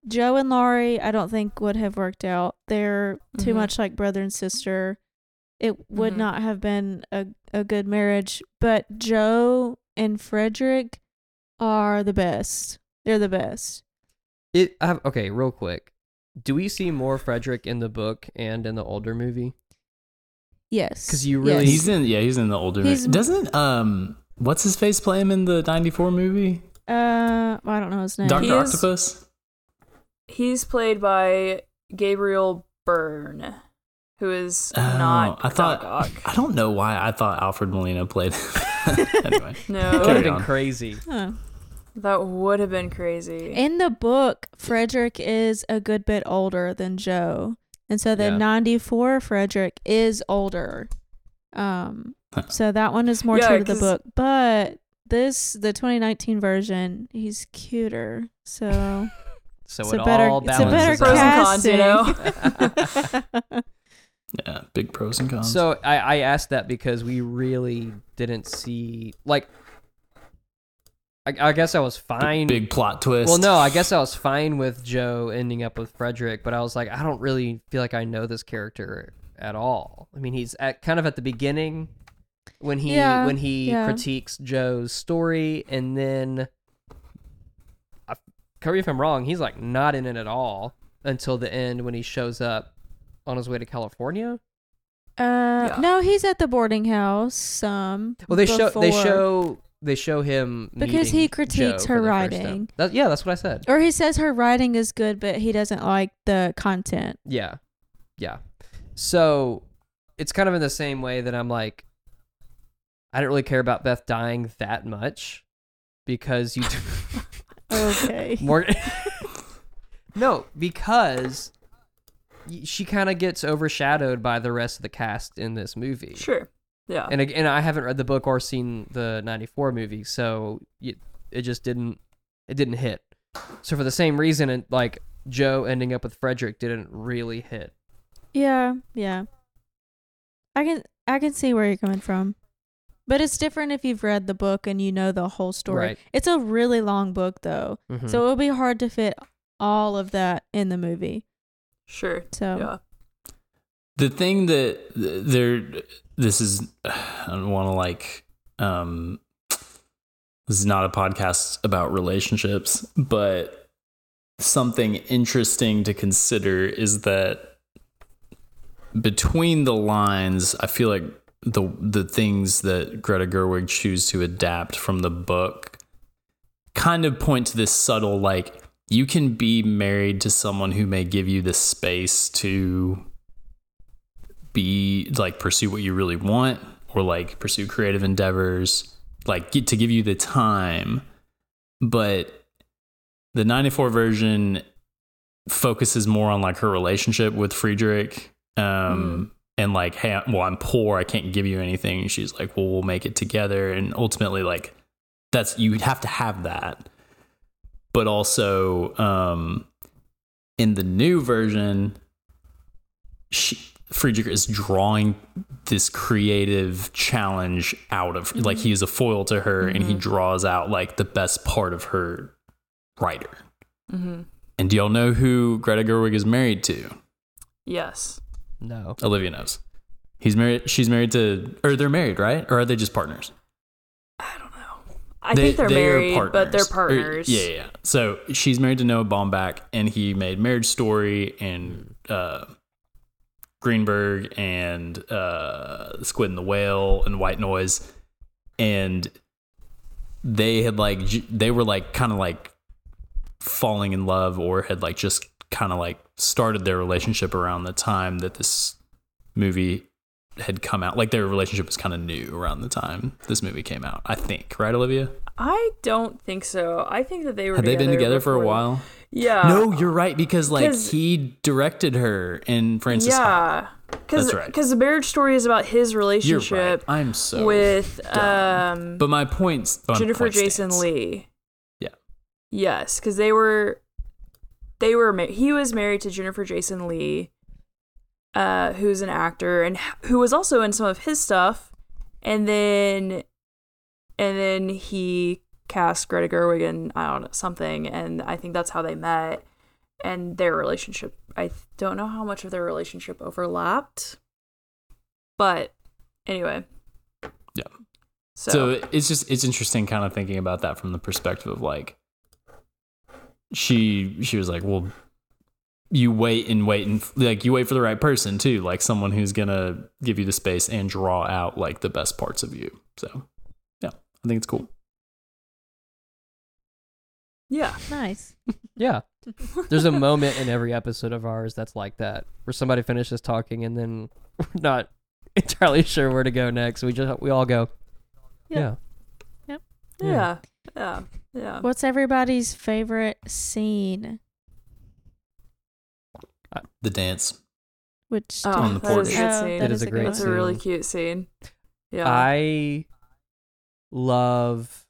Jo and Laurie, I don't think would have worked out. They're too Mhm. much like brother and sister. It would Mhm. not have been a, a good marriage. But Jo and Frederick are the best. They're the best. It I have, okay, real quick. Do we see more Frederick in the book and in the older movie? Yes. Because you really- He's in yeah, he's in the older He's- Doesn't um what's his face play him in the 94 movie? Uh, I don't know his name. Dr. He Octopus? He's played by Gabriel Byrne, who is Oh, not I thought Doc Ock. I don't know why I thought Alfred Molina played him. [laughs] anyway. [laughs] That would No, have been on. crazy. Huh. that would have been crazy. In the book, Frederick is a good bit older than Jo, and so the Yeah. '94 Frederick is older. Um, so that one is more Yeah, true to the book, but this the 2019 version, he's cuter. So [laughs] So it's it a better, all it's a better balances Pros out. cons, you casting. Yeah, big pros and cons. So I, I asked that because we really didn't see like I, I guess I was fine. big, big plot twist. well, no, I guess I was fine with Jo ending up with Frederick, but I was like, I don't really feel like I know this character at all. I mean, he's at kind of at the beginning when he Yeah, when he yeah. critiques Jo's story, and then I, correct me if I'm wrong, he's like not in it at all until the end when he shows up on his way to California. Uh, Yeah. no, he's at the boarding house. Um, Well, they show they show they show him Because he critiques Jo her for the first time. writing. That- yeah, that's what I said. or he says her writing is good, but he doesn't like the content. Yeah, yeah. So it's kind of in the same way that I'm like, I don't really care about Beth dying that much because you [laughs] [laughs] Okay. more. [laughs] no, because y- she kind of gets overshadowed by the rest of the cast in this movie. Sure. Yeah. And again, I haven't read the book or seen the '94 movie, so it, it just didn't it didn't hit. So for the same reason, it, like Jo ending up with Frederick didn't really hit. Yeah, yeah. I can I can see where you're coming from. But it's different if you've read the book and you know the whole story. Right. It's a really long book though. Mhm. So it'll be hard to fit all of that in the movie. Sure. So Yeah. the thing that there this is i don't want to like um this is not a podcast about relationships but something interesting to consider is that between the lines i feel like the the things that greta gerwig choose to adapt from the book kind of point to this subtle like you can be married to someone who may give you the space to be like pursue what you really want or like pursue creative endeavors like get to give you the time. But the 94 version focuses more on like her relationship with Friedrich um and like hey well I'm poor I can't give you anything. She's like well we'll make it together. And ultimately like that's you have to have that but also um in the new version she, Friedrich is drawing this creative challenge out of like he is a foil to her and he Mhm. draws out like the best part of her writer. Mm-hmm. And do y'all know who Greta Gerwig is married to? Yes. No. Olivia knows. He's married. She's married to, or they're married, right? Or are they just partners? I. I think they're they married, but they're partners. yeah, yeah, yeah. So she's married to Noah Baumbach, and he made Marriage Story and uh, Greenberg and uh, Squid and the Whale and White Noise, and they had like they were like kind of like falling in love or had like just kind of like started their relationship around the time that this movie had come out. Like their relationship was kind of new around the time this movie came out. I think, right, Olivia? I don't think so. I think that they were. Had they been together for a while? Yeah. no, you're right because like he directed her in Francis. Yeah. Because That's right. because the marriage story is about his You're relationship right. I'm so with dumb. um But my points. Jennifer point Jason stands. Lee. Yeah. Yes, because they were, they were. He was married to Jennifer Jason Lee, uh, who's an actor and who was also in some of his stuff, and then, and then he cast Greta Gerwig in I don't know something, and I think that's how they met, and their relationship. I don't know how much of their relationship overlapped, but anyway. Yeah. So, So it's just it's interesting kind of thinking about that from the perspective of like she she was like, well, you wait and wait and like you wait for the right person too, like someone who's gonna give you the space and draw out like the best parts of you. So yeah, I think it's cool. yeah. Nice. [laughs] Yeah. There's a moment in every episode of ours that's like that, where somebody finishes talking and then we're not [laughs] entirely sure where to go next. We just we all go, Yeah. yeah. Yeah. Yeah. Yeah. What's everybody's favorite scene? The dance. Which Oh, on the porch. is a Oh, scene. That is a great That's one. a really cute scene. Yeah. I love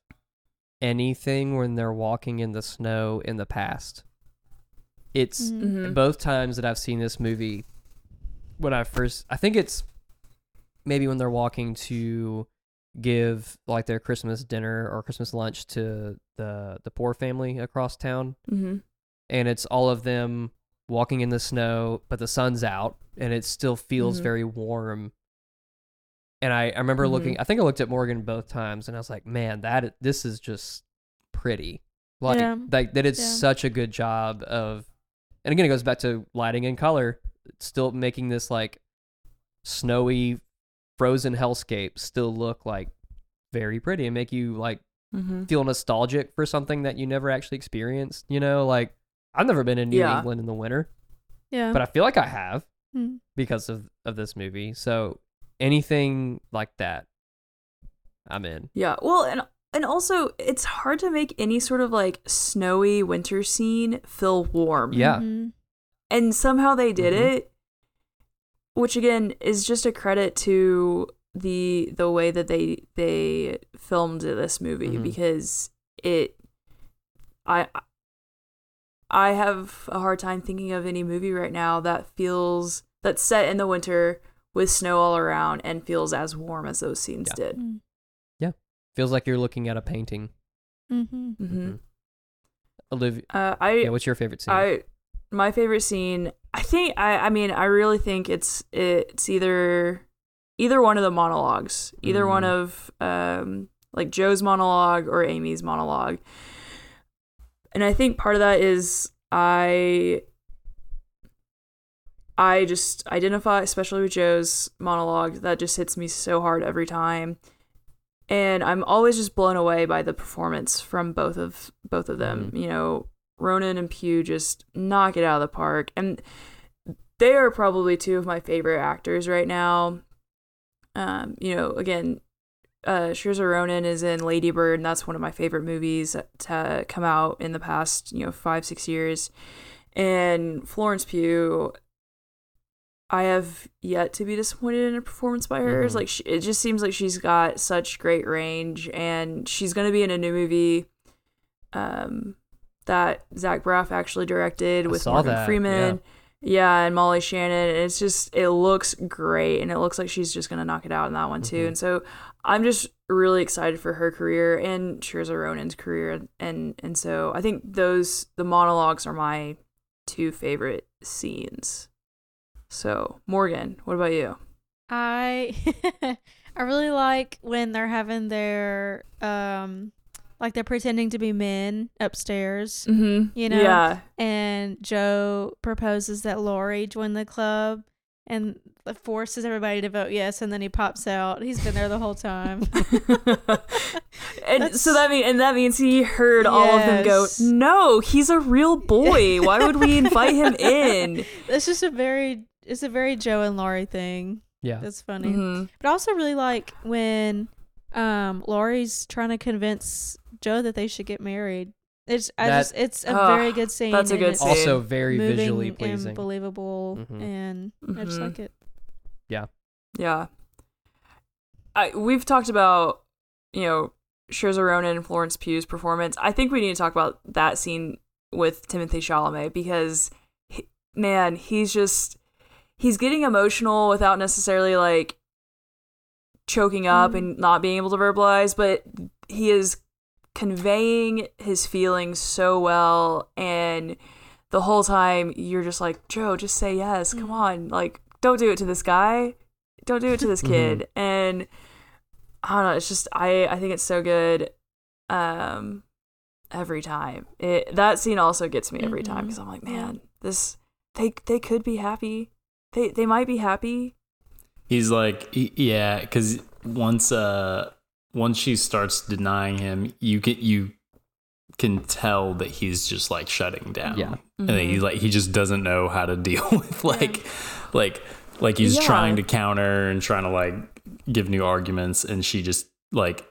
anything when they're walking in the snow in the past. It's Mhm. Mhm. both times that I've seen this movie when I first I think it's maybe when they're walking to give like their Christmas dinner or Christmas lunch to the the poor family across town hmm and it's all of them walking in the snow but the sun's out and it still feels Mhm. very warm and I, I remember looking i think i looked at morgan both times and i was like man that this is just pretty like Yeah. like that it's Yeah. such a good job of and again it goes back to lighting and color still making this like snowy frozen hellscape still look like very pretty and make you like hmm feel nostalgic for something that you never actually experienced. You know, like I've never been in New Yeah. England in the winter, yeah. but I feel like I have Mm. because of of this movie. So anything like that, I'm in. Yeah. Well, and and also it's hard to make any sort of like snowy winter scene feel warm. Yeah. Mhm. And somehow they did Mhm. it, which again is just a credit to the the way that they they filmed this movie Mhm. because it I I have a hard time thinking of any movie right now that feels that's set in the winter with snow all around and feels as warm as those scenes Yeah. did. Mm. Feels like you're looking at a painting. Mm-hmm. hmm Mhm. Olivia, Uh, I yeah, what's your favorite scene? I my favorite scene. I think I. I mean, I really think it's it's either either one of the monologues, either one Mm. of um like Jo's monologue or Amy's monologue. And I think part of that is I I just identify, especially with Jo's monologue, that just hits me so hard every time. And I'm always just blown away by the performance from both of both of them. Mhm. You know, Ronan and Pugh just knock it out of the park. And they are probably two of my favorite actors right now. Um, you know, again, uh Saoirse Ronan is in Lady Bird, and that's one of my favorite movies to come out in the past, you know, five, six years. And Florence Pugh, I have yet to be disappointed in a performance by hers. Mhm. Like, she, it just seems like she's got such great range, and she's going to be in a new movie um, that Zach Braff actually directed I with Morgan that, Freeman. Yeah. and Molly Shannon. And it's just, it looks great, and it looks like she's just going to knock it out in that one, too. Mhm. And so I'm just really excited for her career and Saoirse Ronan's career. And, and so I think those, the monologues are my two favorite scenes. So, Morgan, what about you? I [laughs] I really like when they're having their um like they're pretending to be men upstairs Mm-hmm. You know? Yeah. and Jo proposes that Laurie join the club and forces everybody to vote yes and then he pops out. He's been there the whole time. [laughs] and That's- so that mean and that means he heard all of them go, "No, he's a real boy. Why would we invite him [laughs] in?" it's just a very it's a very Jo and Laurie thing. Yeah. That's funny. Mhm. But I also really like when um Laurie's trying to convince Jo that they should get married. It's I That- just it's a Ah, very good scene. that's a and good it's scene. Also very moving visually and pleasing. believable, Mhm. and I just Mhm. like it. Yeah. Yeah. I we've talked about, you know, Saoirse Ronan and Florence Pugh's performance. I think we need to talk about that scene with Timothée Chalamet because he, man, he's just he's getting emotional without necessarily like choking up Mhm. and not being able to verbalize, but he is conveying his feelings so well and the whole time you're just like, "Jo, just say yes. Come Mhm. on. Like don't do it to this guy. Don't do it to this Mhm. kid." And I don't know, it's just I I think it's so good um every time. It that scene also gets me every time Mhm. because I'm like, man, this they they could be happy. They they might be happy. He's like, yeah, because once uh once she starts denying him, you can you can tell that he's just like shutting down. Yeah. and then he Mhm. like he just doesn't know how to [laughs] deal with like like like he's Yeah. trying to counter and trying to like give new arguments, and she just like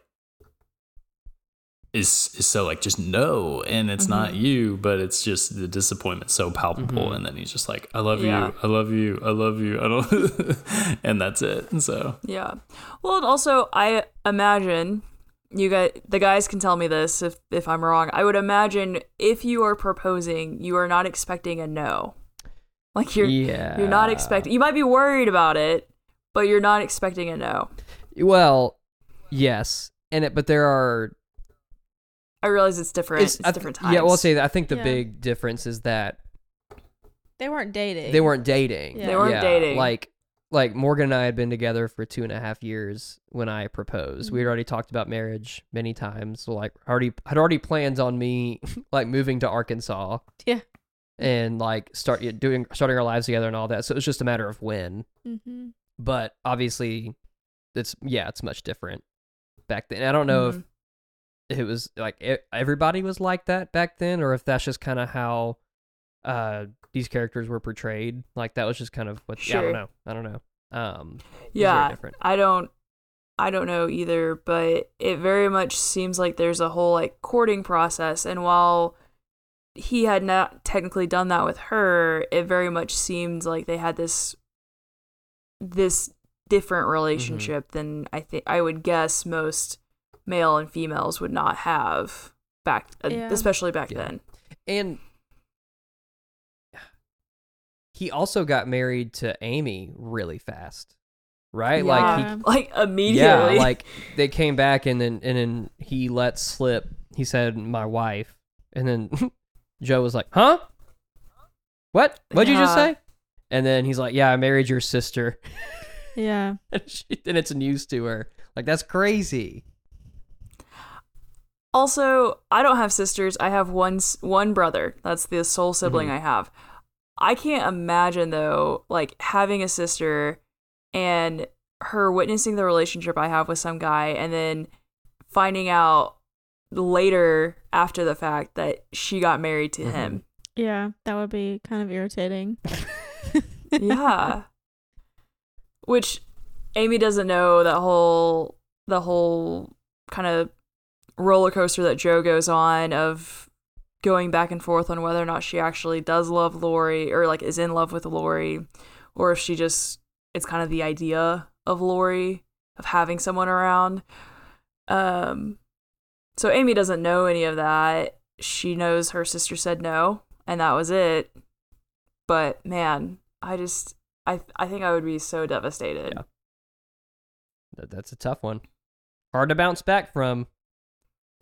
is is so like just no and it's not Mhm. you but it's just the disappointment so palpable Mhm. and then he's just like i love Yeah. you i love you i love you i don't [laughs] and that's it and so Yeah. Well, and also I imagine you guys, the guys can tell me this if if I'm wrong. I would imagine if you are proposing, you are not expecting a no. [laughs] Like you're yeah. you're not expecting. You might be worried about it, but you're not expecting a no. Well, yes, and it, but there are I realize it's different. It's, I th- different times. Yeah, well, I'll say that I think the Yeah. big difference is that They weren't dating. they weren't dating. Yeah. They weren't Yeah, dating. Like like Morgan and I had been together for two and a half years when I proposed. We had mm-hmm. already talked about marriage many times. So like already had already plans on me [laughs] like moving to Arkansas. Yeah. And like start doing starting our lives together and all that. So it was just a matter of when. Mm-hmm. But obviously it's yeah, it's much different back then. I don't know Mhm. if it was like everybody was like that back then or if that's just kind of how uh these characters were portrayed like that was just kind of what yeah, I don't know I don't know um yeah. different I don't. I don't know either, but it very much seems like there's a whole like courting process, and while he had not technically done that with her, it very much seemed like they had this this different relationship than I think I would guess most male and females would not have back, uh, Yeah. especially back Yeah. then. and he also got married to Amy really fast right like he Yeah. Like yeah immediately, like they came back and then and then he let slip he said my wife and then [laughs] Jo was like huh what what'd you just Yeah. say and then he's like yeah I married your sister Yeah. [laughs] and, she, and it's news to her. Like that's crazy. Also, I don't have sisters. I have one s- one brother. That's the sole sibling Mhm. I have. I can't imagine though, like having a sister and her witnessing the relationship I have with some guy and then finding out later after the fact that she got married to Mhm. him. Yeah. That would be kind of irritating. [laughs] yeah. Which Amy doesn't know that whole the whole kind of roller coaster that Jo goes on of going back and forth on whether or not she actually does love Laurie or like is in love with Laurie or if she just it's kind of the idea of Laurie of having someone around. Um so Amy doesn't know any of that. She knows her sister said no and that was it. But man, I just I I think I would be so devastated. Yeah. That, that's a tough one. Hard to bounce back from.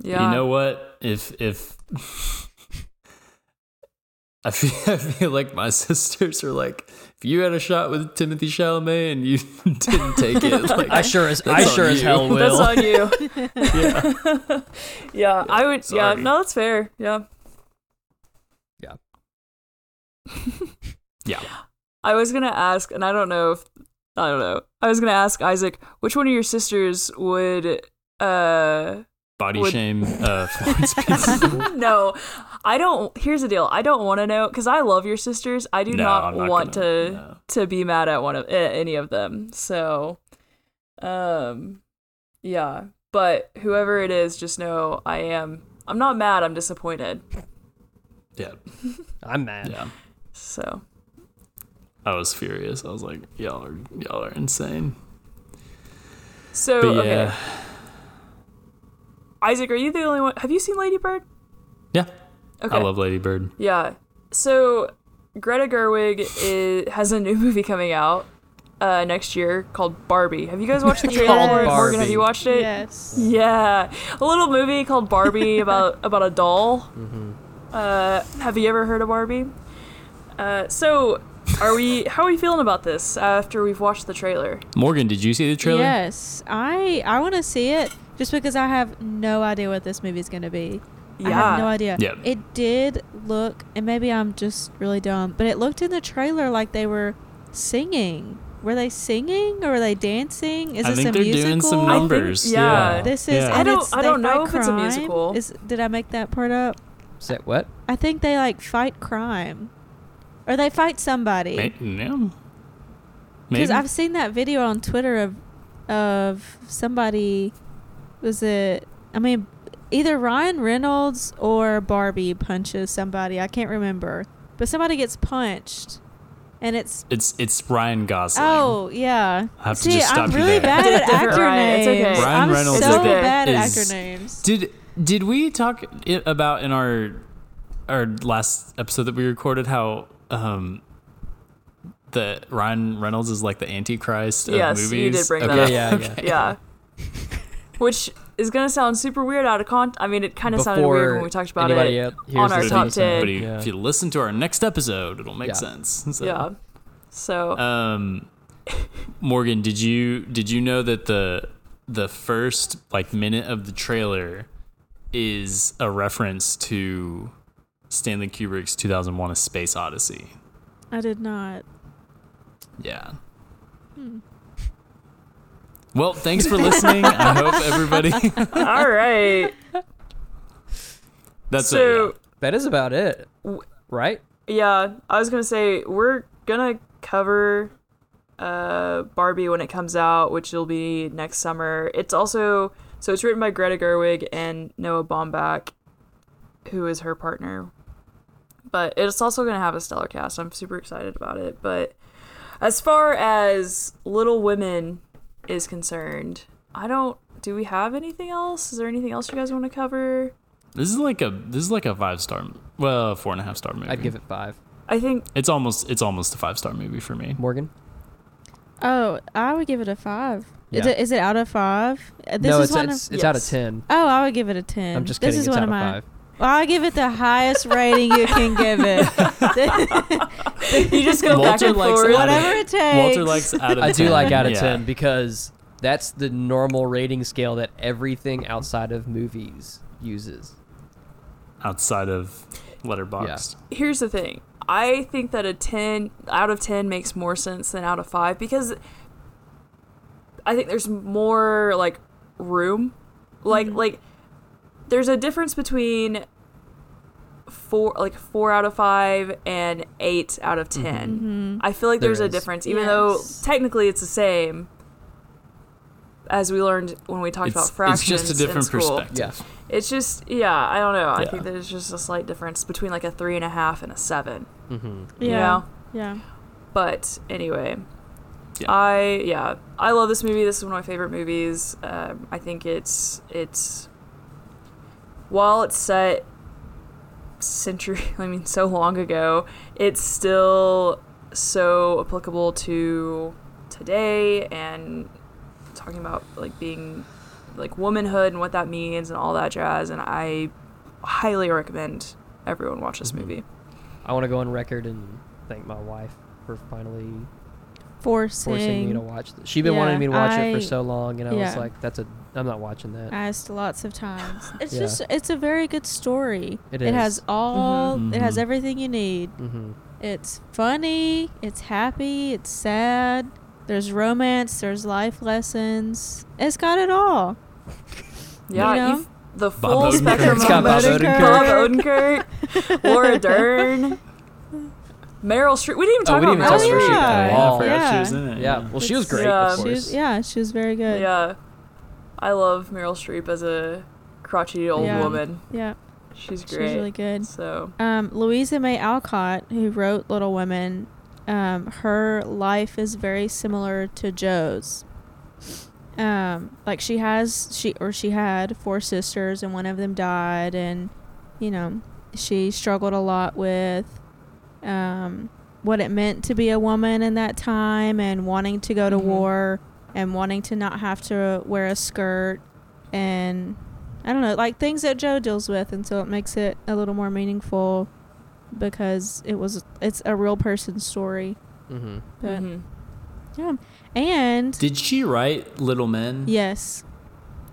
Yeah. You know what? If if [laughs] I feel, [laughs] I feel like my [laughs] sisters are like, if you had a shot with Timothée Chalamet and you [laughs] didn't take it, like I sure as I sure on as hell will. That's on you. yeah, yeah, I would. Yeah, no, that's fair. Yeah. Yeah. yeah. I was gonna ask, and I don't know if I don't know. I was gonna ask Isaac, which one of your sisters would uh Body Would- shame [laughs] uh, Florence Pugh. [laughs] no, I don't. Here's the deal. I don't want to know because I love your sisters. I do No, not, not want gonna- to no. to be mad at one of any of them. So, um, yeah. But whoever it is, just know I am. I'm not mad. I'm disappointed. Yeah, [laughs] I'm mad. yeah. So I was furious. I was like, y'all are y'all are insane. so But yeah, okay. Isaac, are you the only one? Have you seen Lady Bird? yeah. Okay. I love Lady Bird. Yeah. So Greta Gerwig is, has a new [laughs] movie coming out uh, next year called Barbie. Have you guys watched the [laughs] trailer Called for it? Morgan, have you watched it? Yes. Yeah, a little movie called Barbie [laughs] about about a doll. Mm-hmm. Uh, have you ever heard of Barbie? Uh, so, are we? How are we feeling about this after we've watched the trailer? Morgan, did you see the trailer? Yes. I I want to see it just because I have no idea what this movie is going to be. Yeah. I have no idea. Yeah. It did look, and maybe I'm just really dumb, but it looked in the trailer like they were singing. Were they singing or were they dancing? Is I this think a they're musical? doing some I think- numbers. yeah. yeah. This is. Yeah. and I don't- it's- I don't know fight if it's a crime. musical. Is did I make that part up? Say what? I think they like fight crime, or they fight somebody. May- yeah. Because I've seen that video on Twitter of of somebody was it I mean either Ryan Reynolds or Barbie punches somebody. I can't remember. But somebody gets punched. And it's It's it's Ryan Gosling. Oh, yeah. I have to See, just stop I'm you really there. bad at actor Ryan, it's names. okay. Ryan I'm Reynolds so is the- bad at is- actor names. Did did we talk i- about in our our last episode that we recorded how um the Ryan Reynolds is like the antichrist of Yes, movies? you did bring that okay. up. Yeah, yeah, okay. [laughs] Yeah. [laughs] Which is gonna sound super weird out of con. I mean, it kind of sounded weird when we talked about it. else on our top 10. But Yeah. if you listen to our next episode, it'll make Yeah. sense. [laughs] So, Yeah. So Um, Morgan, did you did you know that the the first like minute of the trailer is a reference to Stanley Kubrick's 2001: A Space Odyssey? I did not. Yeah. Hmm. Well, thanks for listening. I hope everybody. [laughs] all right. That's so it. That is about it, right? yeah, I was gonna say we're gonna cover uh Barbie when it comes out, which will be next summer. It's also so it's written by Greta Gerwig and Noah Baumbach, who is her partner. But it's also gonna have a stellar cast. I'm super excited about it. But as far as Little Women is concerned, I don't. Do we have anything else? Is there anything else you guys want to cover? This is like a this is like a five star, well, four and a half star movie. I'd give it five. I think It's almost it's almost a five star movie for me. Morgan? Oh, I would give it a five. Is Yeah. it is it out of five? Uh, This no, is it's one it's, of, it's out of ten. Oh, I would give it a ten. I'm just this. Is It's one out of of my, five. Well, I give it the highest rating you can give it. [laughs] you just go back Walter and likes forth. out of- Whatever it takes. Walter likes out of I do 10. like out of Yeah. ten because that's the normal rating scale that everything outside of movies uses. outside of Letterboxd. here's the thing. I think that a 10 out of 10 makes more sense than out of 5 because I think there's more like room. Like mm-hmm. like there's a difference between 4 like 4 out of 5 and 8 out of 10. I feel like There there's a difference even though technically it's the same as we learned when we talked It's, about it's fractions just a different in school. perspective. Yeah. It's just yeah, I don't know. I Yeah. think there's just a slight difference between like a three and a half and a seven. Mm-hmm. You Yeah. know? Yeah. But anyway, Yeah. I yeah, I love this movie. This is one of my favorite movies. Um, I think it's it's while it's set century, [laughs] I mean, so long ago, it's still so applicable to today and talking about like being like womanhood and what that means and all that jazz. And I highly recommend everyone watch this Mhm. movie. I want to go on record and thank my wife for finally Forcing. forcing me to watch. This. She'd been Yeah, wanting me to watch it for so long, and I was like, "That's a, I'm not watching that." asked lots of times. [sighs] It's Yeah. just it's a very good story. It It has is. all it has everything you need. mm-hmm. It's funny, it's happy, it's sad. There's romance, there's life lessons. It's got it all. [laughs] Yeah, You know? you've- the Bob full Odenkirk. spectrum It's of got Bob Odenkirk. Odenkirk. Bob Odenkirk, Laura Dern, [laughs] Meryl Streep. We didn't even Oh, talk we didn't about even Meryl talk Streep. about yeah. Streep at Yeah, I she Yeah. was in it. Yeah, well, she was great, Yeah. of She course. was, yeah, she was very good. Yeah, I love Meryl Streep as a crotchety old Yeah. woman. Yeah, She's great. was really good. So Um, Louisa May Alcott, who wrote Little Women, um, her life is very similar to Jo's. Um, like she has she or she had four sisters and one of them died and you know, she struggled a lot with um what it meant to be a woman in that time and wanting to go to Mhm. war and wanting to not have to wear a skirt and I don't know, like things that Jo deals with, and so it makes it a little more meaningful because it was it's a real person's story. Mm-hmm. But mhm. yeah, and Did she write Little Men? yes,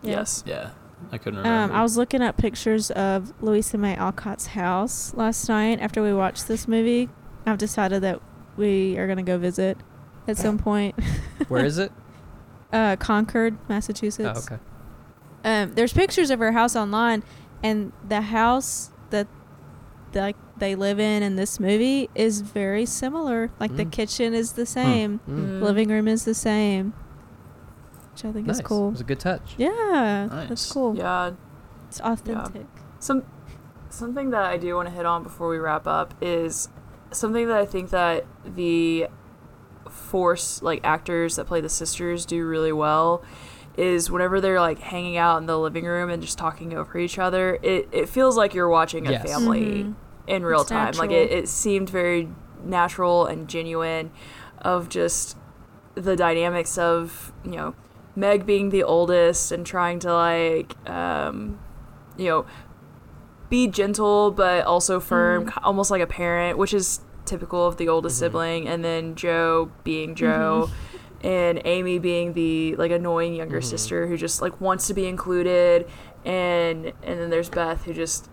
yes, Yeah, I couldn't Um, remember. I was looking up pictures of Louisa May Alcott's house last night after we watched this movie. I've decided that we are gonna go visit at some [laughs] point. Where is it? [laughs] uh, Concord, oh, Massachusetts. okay. um, there's pictures of her house online, and the house that like they live in in this movie is very similar. Like the Mm. kitchen is the same, Mm. Mm. living room is the same, which I think Nice. is cool. It was a good touch. Yeah, that's cool. Yeah, It's authentic. Some something that I do want to hit on before we wrap up is something that I think that the force like actors that play the sisters do really well is whenever they're like hanging out in the living room and just talking over each other, it, it feels like you're watching a Yes. family Mhm. in real It's time. Like it, it seemed very natural and genuine of just the dynamics of, you know, Meg being the oldest and trying to like um you know be gentle but also firm, k- almost like a parent, which is typical of the oldest Mhm. sibling, and then Jo being Jo. And Amy being the like annoying younger Mhm. sister who just like wants to be included, and and then there's Beth who just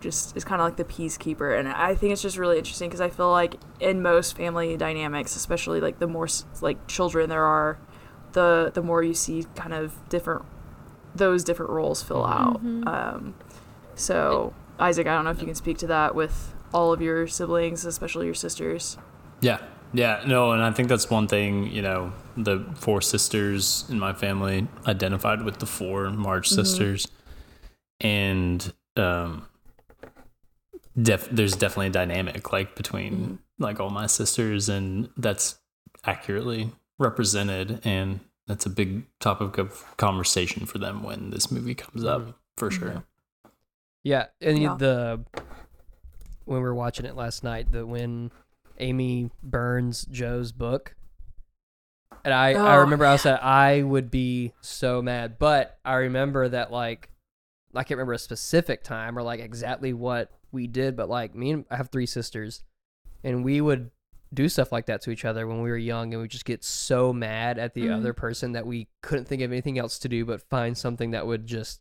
just is kind of like the peacekeeper, and I think it's just really interesting because I feel like in most family dynamics, especially like the more like children there are, the the more you see kind of different those different roles fill Mhm. out. Mhm. Um, so Isaac, I don't know if you can speak to that with all of your siblings, especially your sisters. Yeah. Yeah, no, and I think that's one thing, you know, the four sisters in my family identified with the four March Mhm. sisters. And um def- there's definitely a dynamic like between Mhm. like all my sisters and that's accurately represented and that's a big topic of conversation for them when this movie comes up Mhm. for sure. Yeah, and Yeah. the when we were watching it last night, that when Amy burns Jo's book, and I I Oh, remember I said I would be so mad, but I remember that like I can't remember a specific time or like exactly what we did, but like me and I have three sisters, and we would do stuff like that to each other when we were young, and we just get so mad at the Mhm. other person that we couldn't think of anything else to do but find something that would just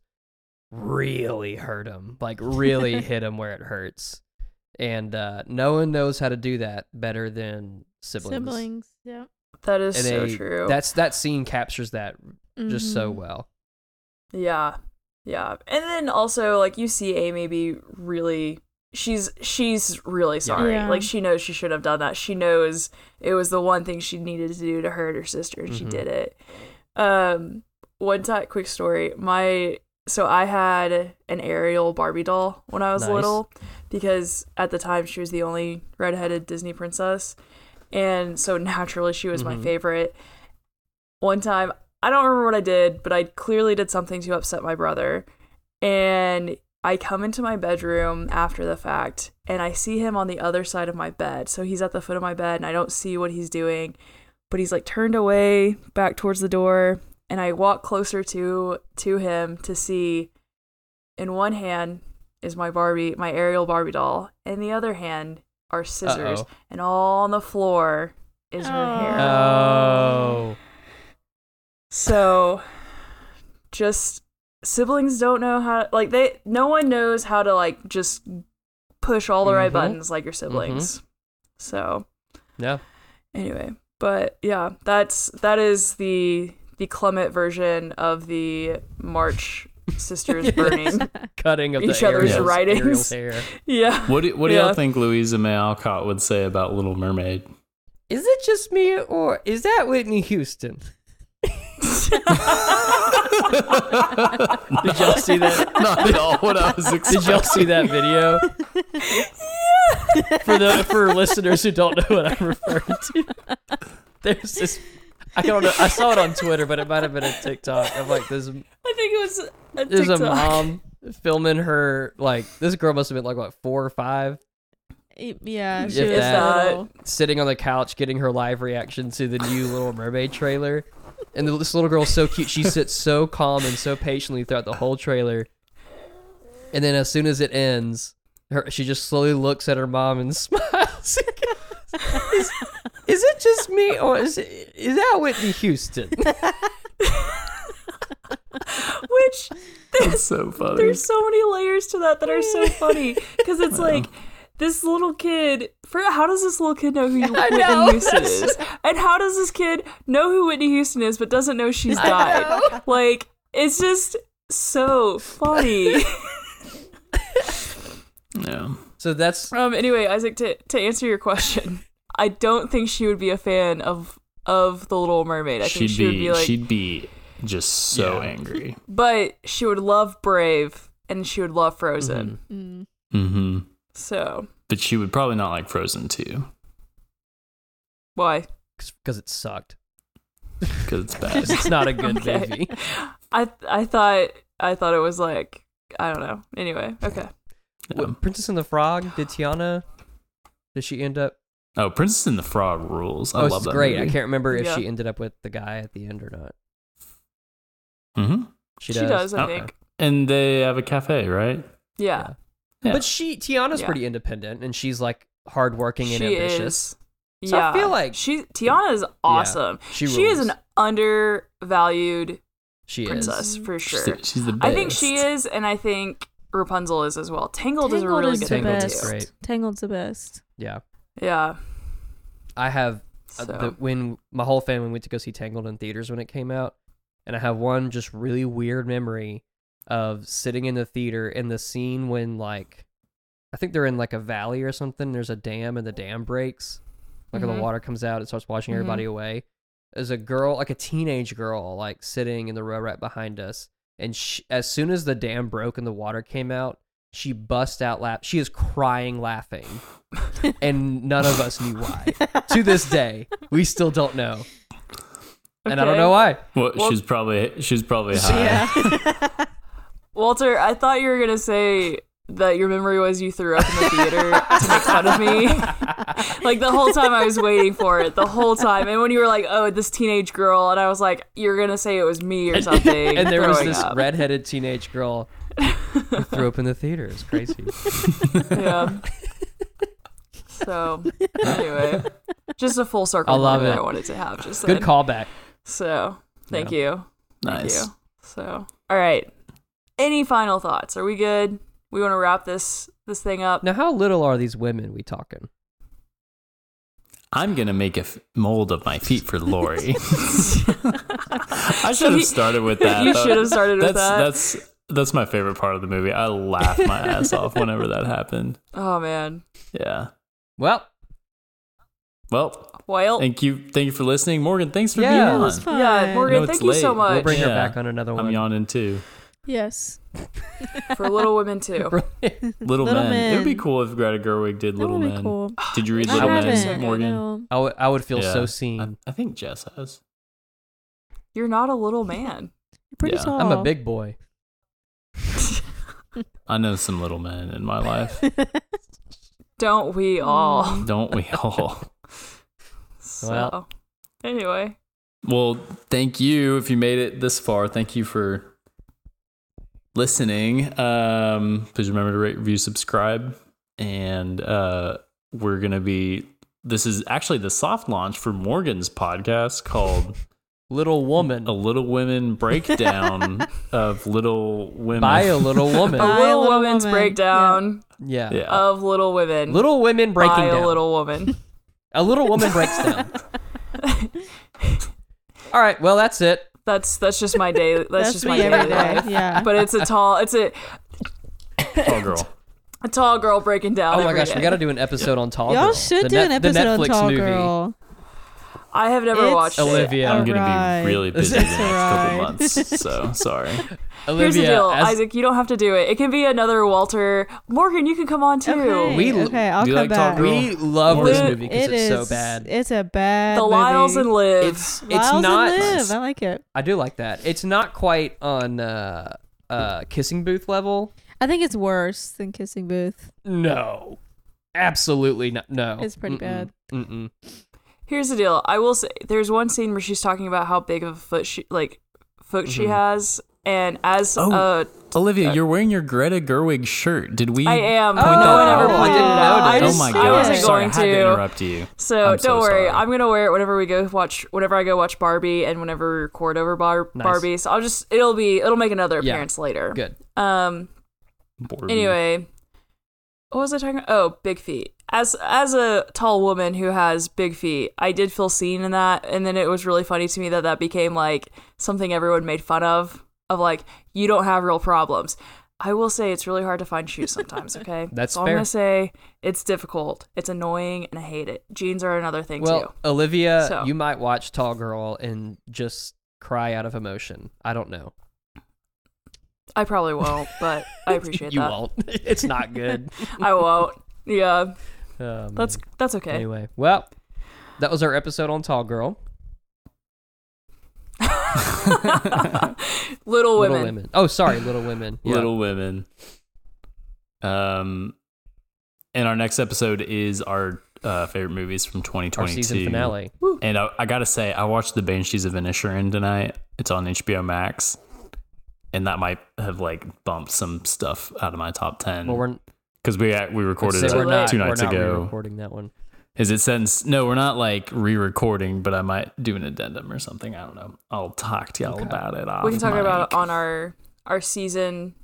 really hurt him, like really [laughs] hit him where it hurts. And uh, no one knows how to do that better than siblings. Siblings. Yeah. That is And so they- true. That's that scene captures that just so Mhm. well. Yeah. Yeah. And then also like you see Amy be really she's she's really sorry. Yeah. Like she knows she should have done that. She knows it was the one thing she needed to do to hurt her sister and she Mhm. did it. Um one time quick story. My so I had an Ariel Barbie doll when I was Nice. little because at the time she was the only redheaded Disney princess. And so naturally she was my Mhm. favorite. One time I don't remember what I did, but I clearly did something to upset my brother. And I come into my bedroom after the fact and I see him on the other side of my bed. So he's at the foot of my bed and I don't see what he's doing, but he's like turned away back towards the door and I walk closer to to him to see in one hand is my Barbie, my Ariel Barbie doll, and the other hand are scissors, Uh-oh. and all on the floor is her Oh. hair. Oh. So just siblings don't know how like they no one knows how to like just push all the right Mhm. buttons like your siblings. So Yeah. anyway, but yeah, that's that is the the Clement version of the March sisters [laughs] burning. Cutting of Each the other's Ariel's- writings. Ariel's hair. [laughs] yeah. What do, what do Yeah. y'all think Louisa May Alcott would say about Little Mermaid? Is it just me or is that Whitney Houston? [laughs] Did y'all see that? Not at all what I was expecting. Did y'all see that video? Yeah. For the for listeners who don't know what I'm referring to, there's this. I don't know. I saw it on Twitter, but it might have been a TikTok of like this. I think it was a There's TikTok. a mom filming her like this girl must have been like what four or five, yeah, If she was that. little. sitting on the couch getting her live reaction to the new Little Mermaid trailer. And this little girl is so cute. She sits so calm and so patiently throughout the whole trailer. And then as soon as it ends, her she just slowly looks at her mom and [laughs] smiles. Is, is it just me or is it, is that Whitney Houston? [laughs] Which That's so funny. there's so many layers to that that are so [laughs] funny because it's like this little kid for how does this little kid know who [laughs] I Whitney know, Houston is and how does this kid know who Whitney Houston is but doesn't know she's died like it's just so funny yeah. So that's um anyway Isaac to to answer your question I don't think she would be a fan of of the Little Mermaid I think She'd she would be, be like she'd be just so Yeah. angry. but she would love Brave and she would love Frozen Mm. Mm-hmm. so But she would probably not like Frozen too why because it sucked. because it's [laughs] bad. It's not a good Okay. movie. I I thought I thought it was like I don't know. Anyway, okay. Yeah. What, Princess and the Frog? Did Tiana? Did she end up? Oh, Princess and the Frog rules. I oh, love it's that great. I can't remember if Yeah. she ended up with the guy at the end or not. Mm-hmm. She She does. does, I Okay. think. And they have a cafe, right? Yeah. Yeah. But she Tiana's Yeah. pretty independent and she's like hardworking and she ambitious. is. So I feel like- she Tiana is awesome. She She, is an undervalued She princess is. for She's sure. the, she's the best. I think she is, and I think Rapunzel is as well. Tangled, is a really is good the Tangled movie is best. too. great. Tangled's the best. Yeah. Yeah. I have So uh, the, when my whole family went to go see Tangled in theaters when it came out, and I have one just really weird memory of sitting in the theater in the scene when like I think they're in like a valley or something. There's a dam and the dam breaks, like when Mhm. the water comes out, it starts washing Mhm. everybody away. There's a girl, like a teenage girl, like sitting in the row right behind us, and she, as soon as the dam broke and the water came out, she bust out laugh. She is crying, laughing, [laughs] and none of us knew why. to this day, we still don't know, and I don't know why. Well, Well- she's probably she's probably high. Yeah. [laughs] Walter, I thought you were gonna say that your memory was you threw up in the theater to make fun of me. [laughs] like the whole time I was waiting for it, the whole time. And when you were like, "Oh, this teenage girl," and I was like, "You're gonna say it was me or something." [laughs] and there was this up. redheaded teenage girl who threw up in the theater. It's crazy. [laughs] yeah. So anyway, just a full circle. I love moment it. I wanted to have just Good then. callback. So thank you. Thank Nice. you. So all right. Any final thoughts? Are we good? We want to wrap this this thing up. Now, how little are these women we talking? I'm gonna make a f- mold of my feet for Laurie. [laughs] I should have started with that. you should have started with that. That's that's my favorite part of the movie. I laughed my ass off whenever that happened. oh man. Yeah. Well, Well, Well, thank you, thank you for listening, Morgan. Thanks for Yeah, being it on. was fun. yeah, know Morgan, it's thank you so much we'll bring her back on another one. I'm yawning too. Yes. for Little Women too. [laughs] Little, Little Men. It would be cool if Greta Gerwig did That Little would be Men. cool. [gasps] Did you read I Little haven't. Men, Morgan? No. I would, I would feel Yeah. so I, seen. I think Jess has. You're not a little man. You're pretty Yeah. tall. I'm a big boy. [laughs] I know some little men in my life. [laughs] Don't we all? Mm. Don't we all? So, Well. anyway, Well, thank you if you made it this far. Thank you for listening. Um, please remember to rate, review, subscribe, and uh, we're gonna be. This is actually the soft launch for Morgan's podcast called Little Woman "A Little Women Breakdown [laughs] of Little Women." by a Little [laughs] Woman. A little Little woman's Woman. breakdown yeah. yeah. of Little Women. Little Women breaking by down. a little woman. A little woman breaks down. [laughs] All right, well that's it. That's that's just my day. That's, That's just my every daily day. life. Yeah. But it's a tall. It's a tall girl. [laughs] a tall girl breaking down. Oh my every gosh, we got to do an episode on Tall Y'all Girl. should the do an net- the episode on Netflix Tall movie. Girl. I have never It's watched it. Olivia. I'm gonna Alright. be really busy the It's next couple months. So [laughs] sorry. Olivia, Here's the deal, as- Isaac. You don't have to do it. It can be another Walter Morgan. You can come on too. Okay, We- okay, I'll come like back. Girl? we love Or this movie because It it's so bad. It's a bad The Lyles and Liv. It's it's Lyles not. and Liv. I like it. I do like that. It's not quite on uh, uh, kissing booth level. I think it's worse than Kissing Booth. No, absolutely not. No, It's pretty Mm-mm. bad. Mm-mm. Here's the deal. I will say there's one scene where she's talking about how big of a foot she like foot she Mhm. has, and as Oh. uh, Olivia, you're wearing your Greta Gerwig shirt. Did we? I am. Oh, but no one ever I pointed didn't it out. I just, oh my I god! wasn't Sorry, going I had to to. interrupt you. So I'm don't so worry. sorry. I'm gonna wear it whenever we go watch. Whenever I go watch Barbie, and whenever we record over Bar- Nice. Barbie. So I'll just it'll be it'll make another Yeah. appearance later. Good. Um. Bored. Anyway, what was I talking? Oh, big feet. As as a tall woman who has big feet, I did feel seen in that, and then it was really funny to me that that became like something everyone made fun of. Of like, you don't have real problems. I will say it's really hard to find shoes sometimes. [laughs] Okay, That's all fair. I'm gonna say. It's difficult. It's annoying, and I hate it. Jeans are another thing Well, too. Olivia, So. you might watch Tall Girl and just cry out of emotion. I don't know. I probably won't, but I [laughs] appreciate you that. You won't. [laughs] it's not good. I won't. Yeah, Um, that's that's okay. anyway. Well, that was our episode on Tall Girl. [laughs] Little women. Little Women. Oh, sorry, Little Women. Yeah. Little Women. Um, and our next episode is our uh, favorite movies from our 2022. season finale. And I, I gotta say, I watched The Banshees of Inisherin tonight. It's on HBO Max, and that might have like bumped some stuff out of my top ten. Well, we're because we we recorded let's it we're not, two we're nights not ago. recording that one. Is it since? No, we're not like re-recording, but I might do an addendum or something. I don't know. I'll talk to y'all Okay. about it. Off we can talk mic. about it on our our season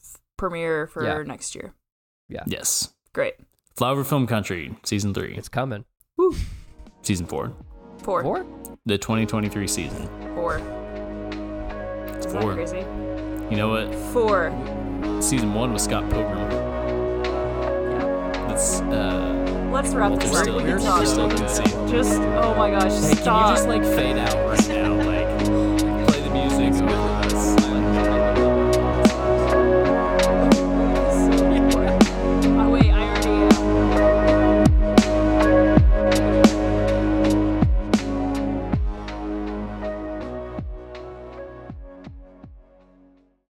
f- premiere for Yeah. next year. Yeah. Yes, Great. Flyover Film Country, season three, It's coming. Woo. Season four, Four. Four? the 2023 season. Four. It's Is that four. crazy? You know what? Four. Season one was Scott Pilgrim. Uh, Let's wrap this up. We. Still. Just, oh my gosh, hey, stop. Can you just like fade out right now? Like, play the music.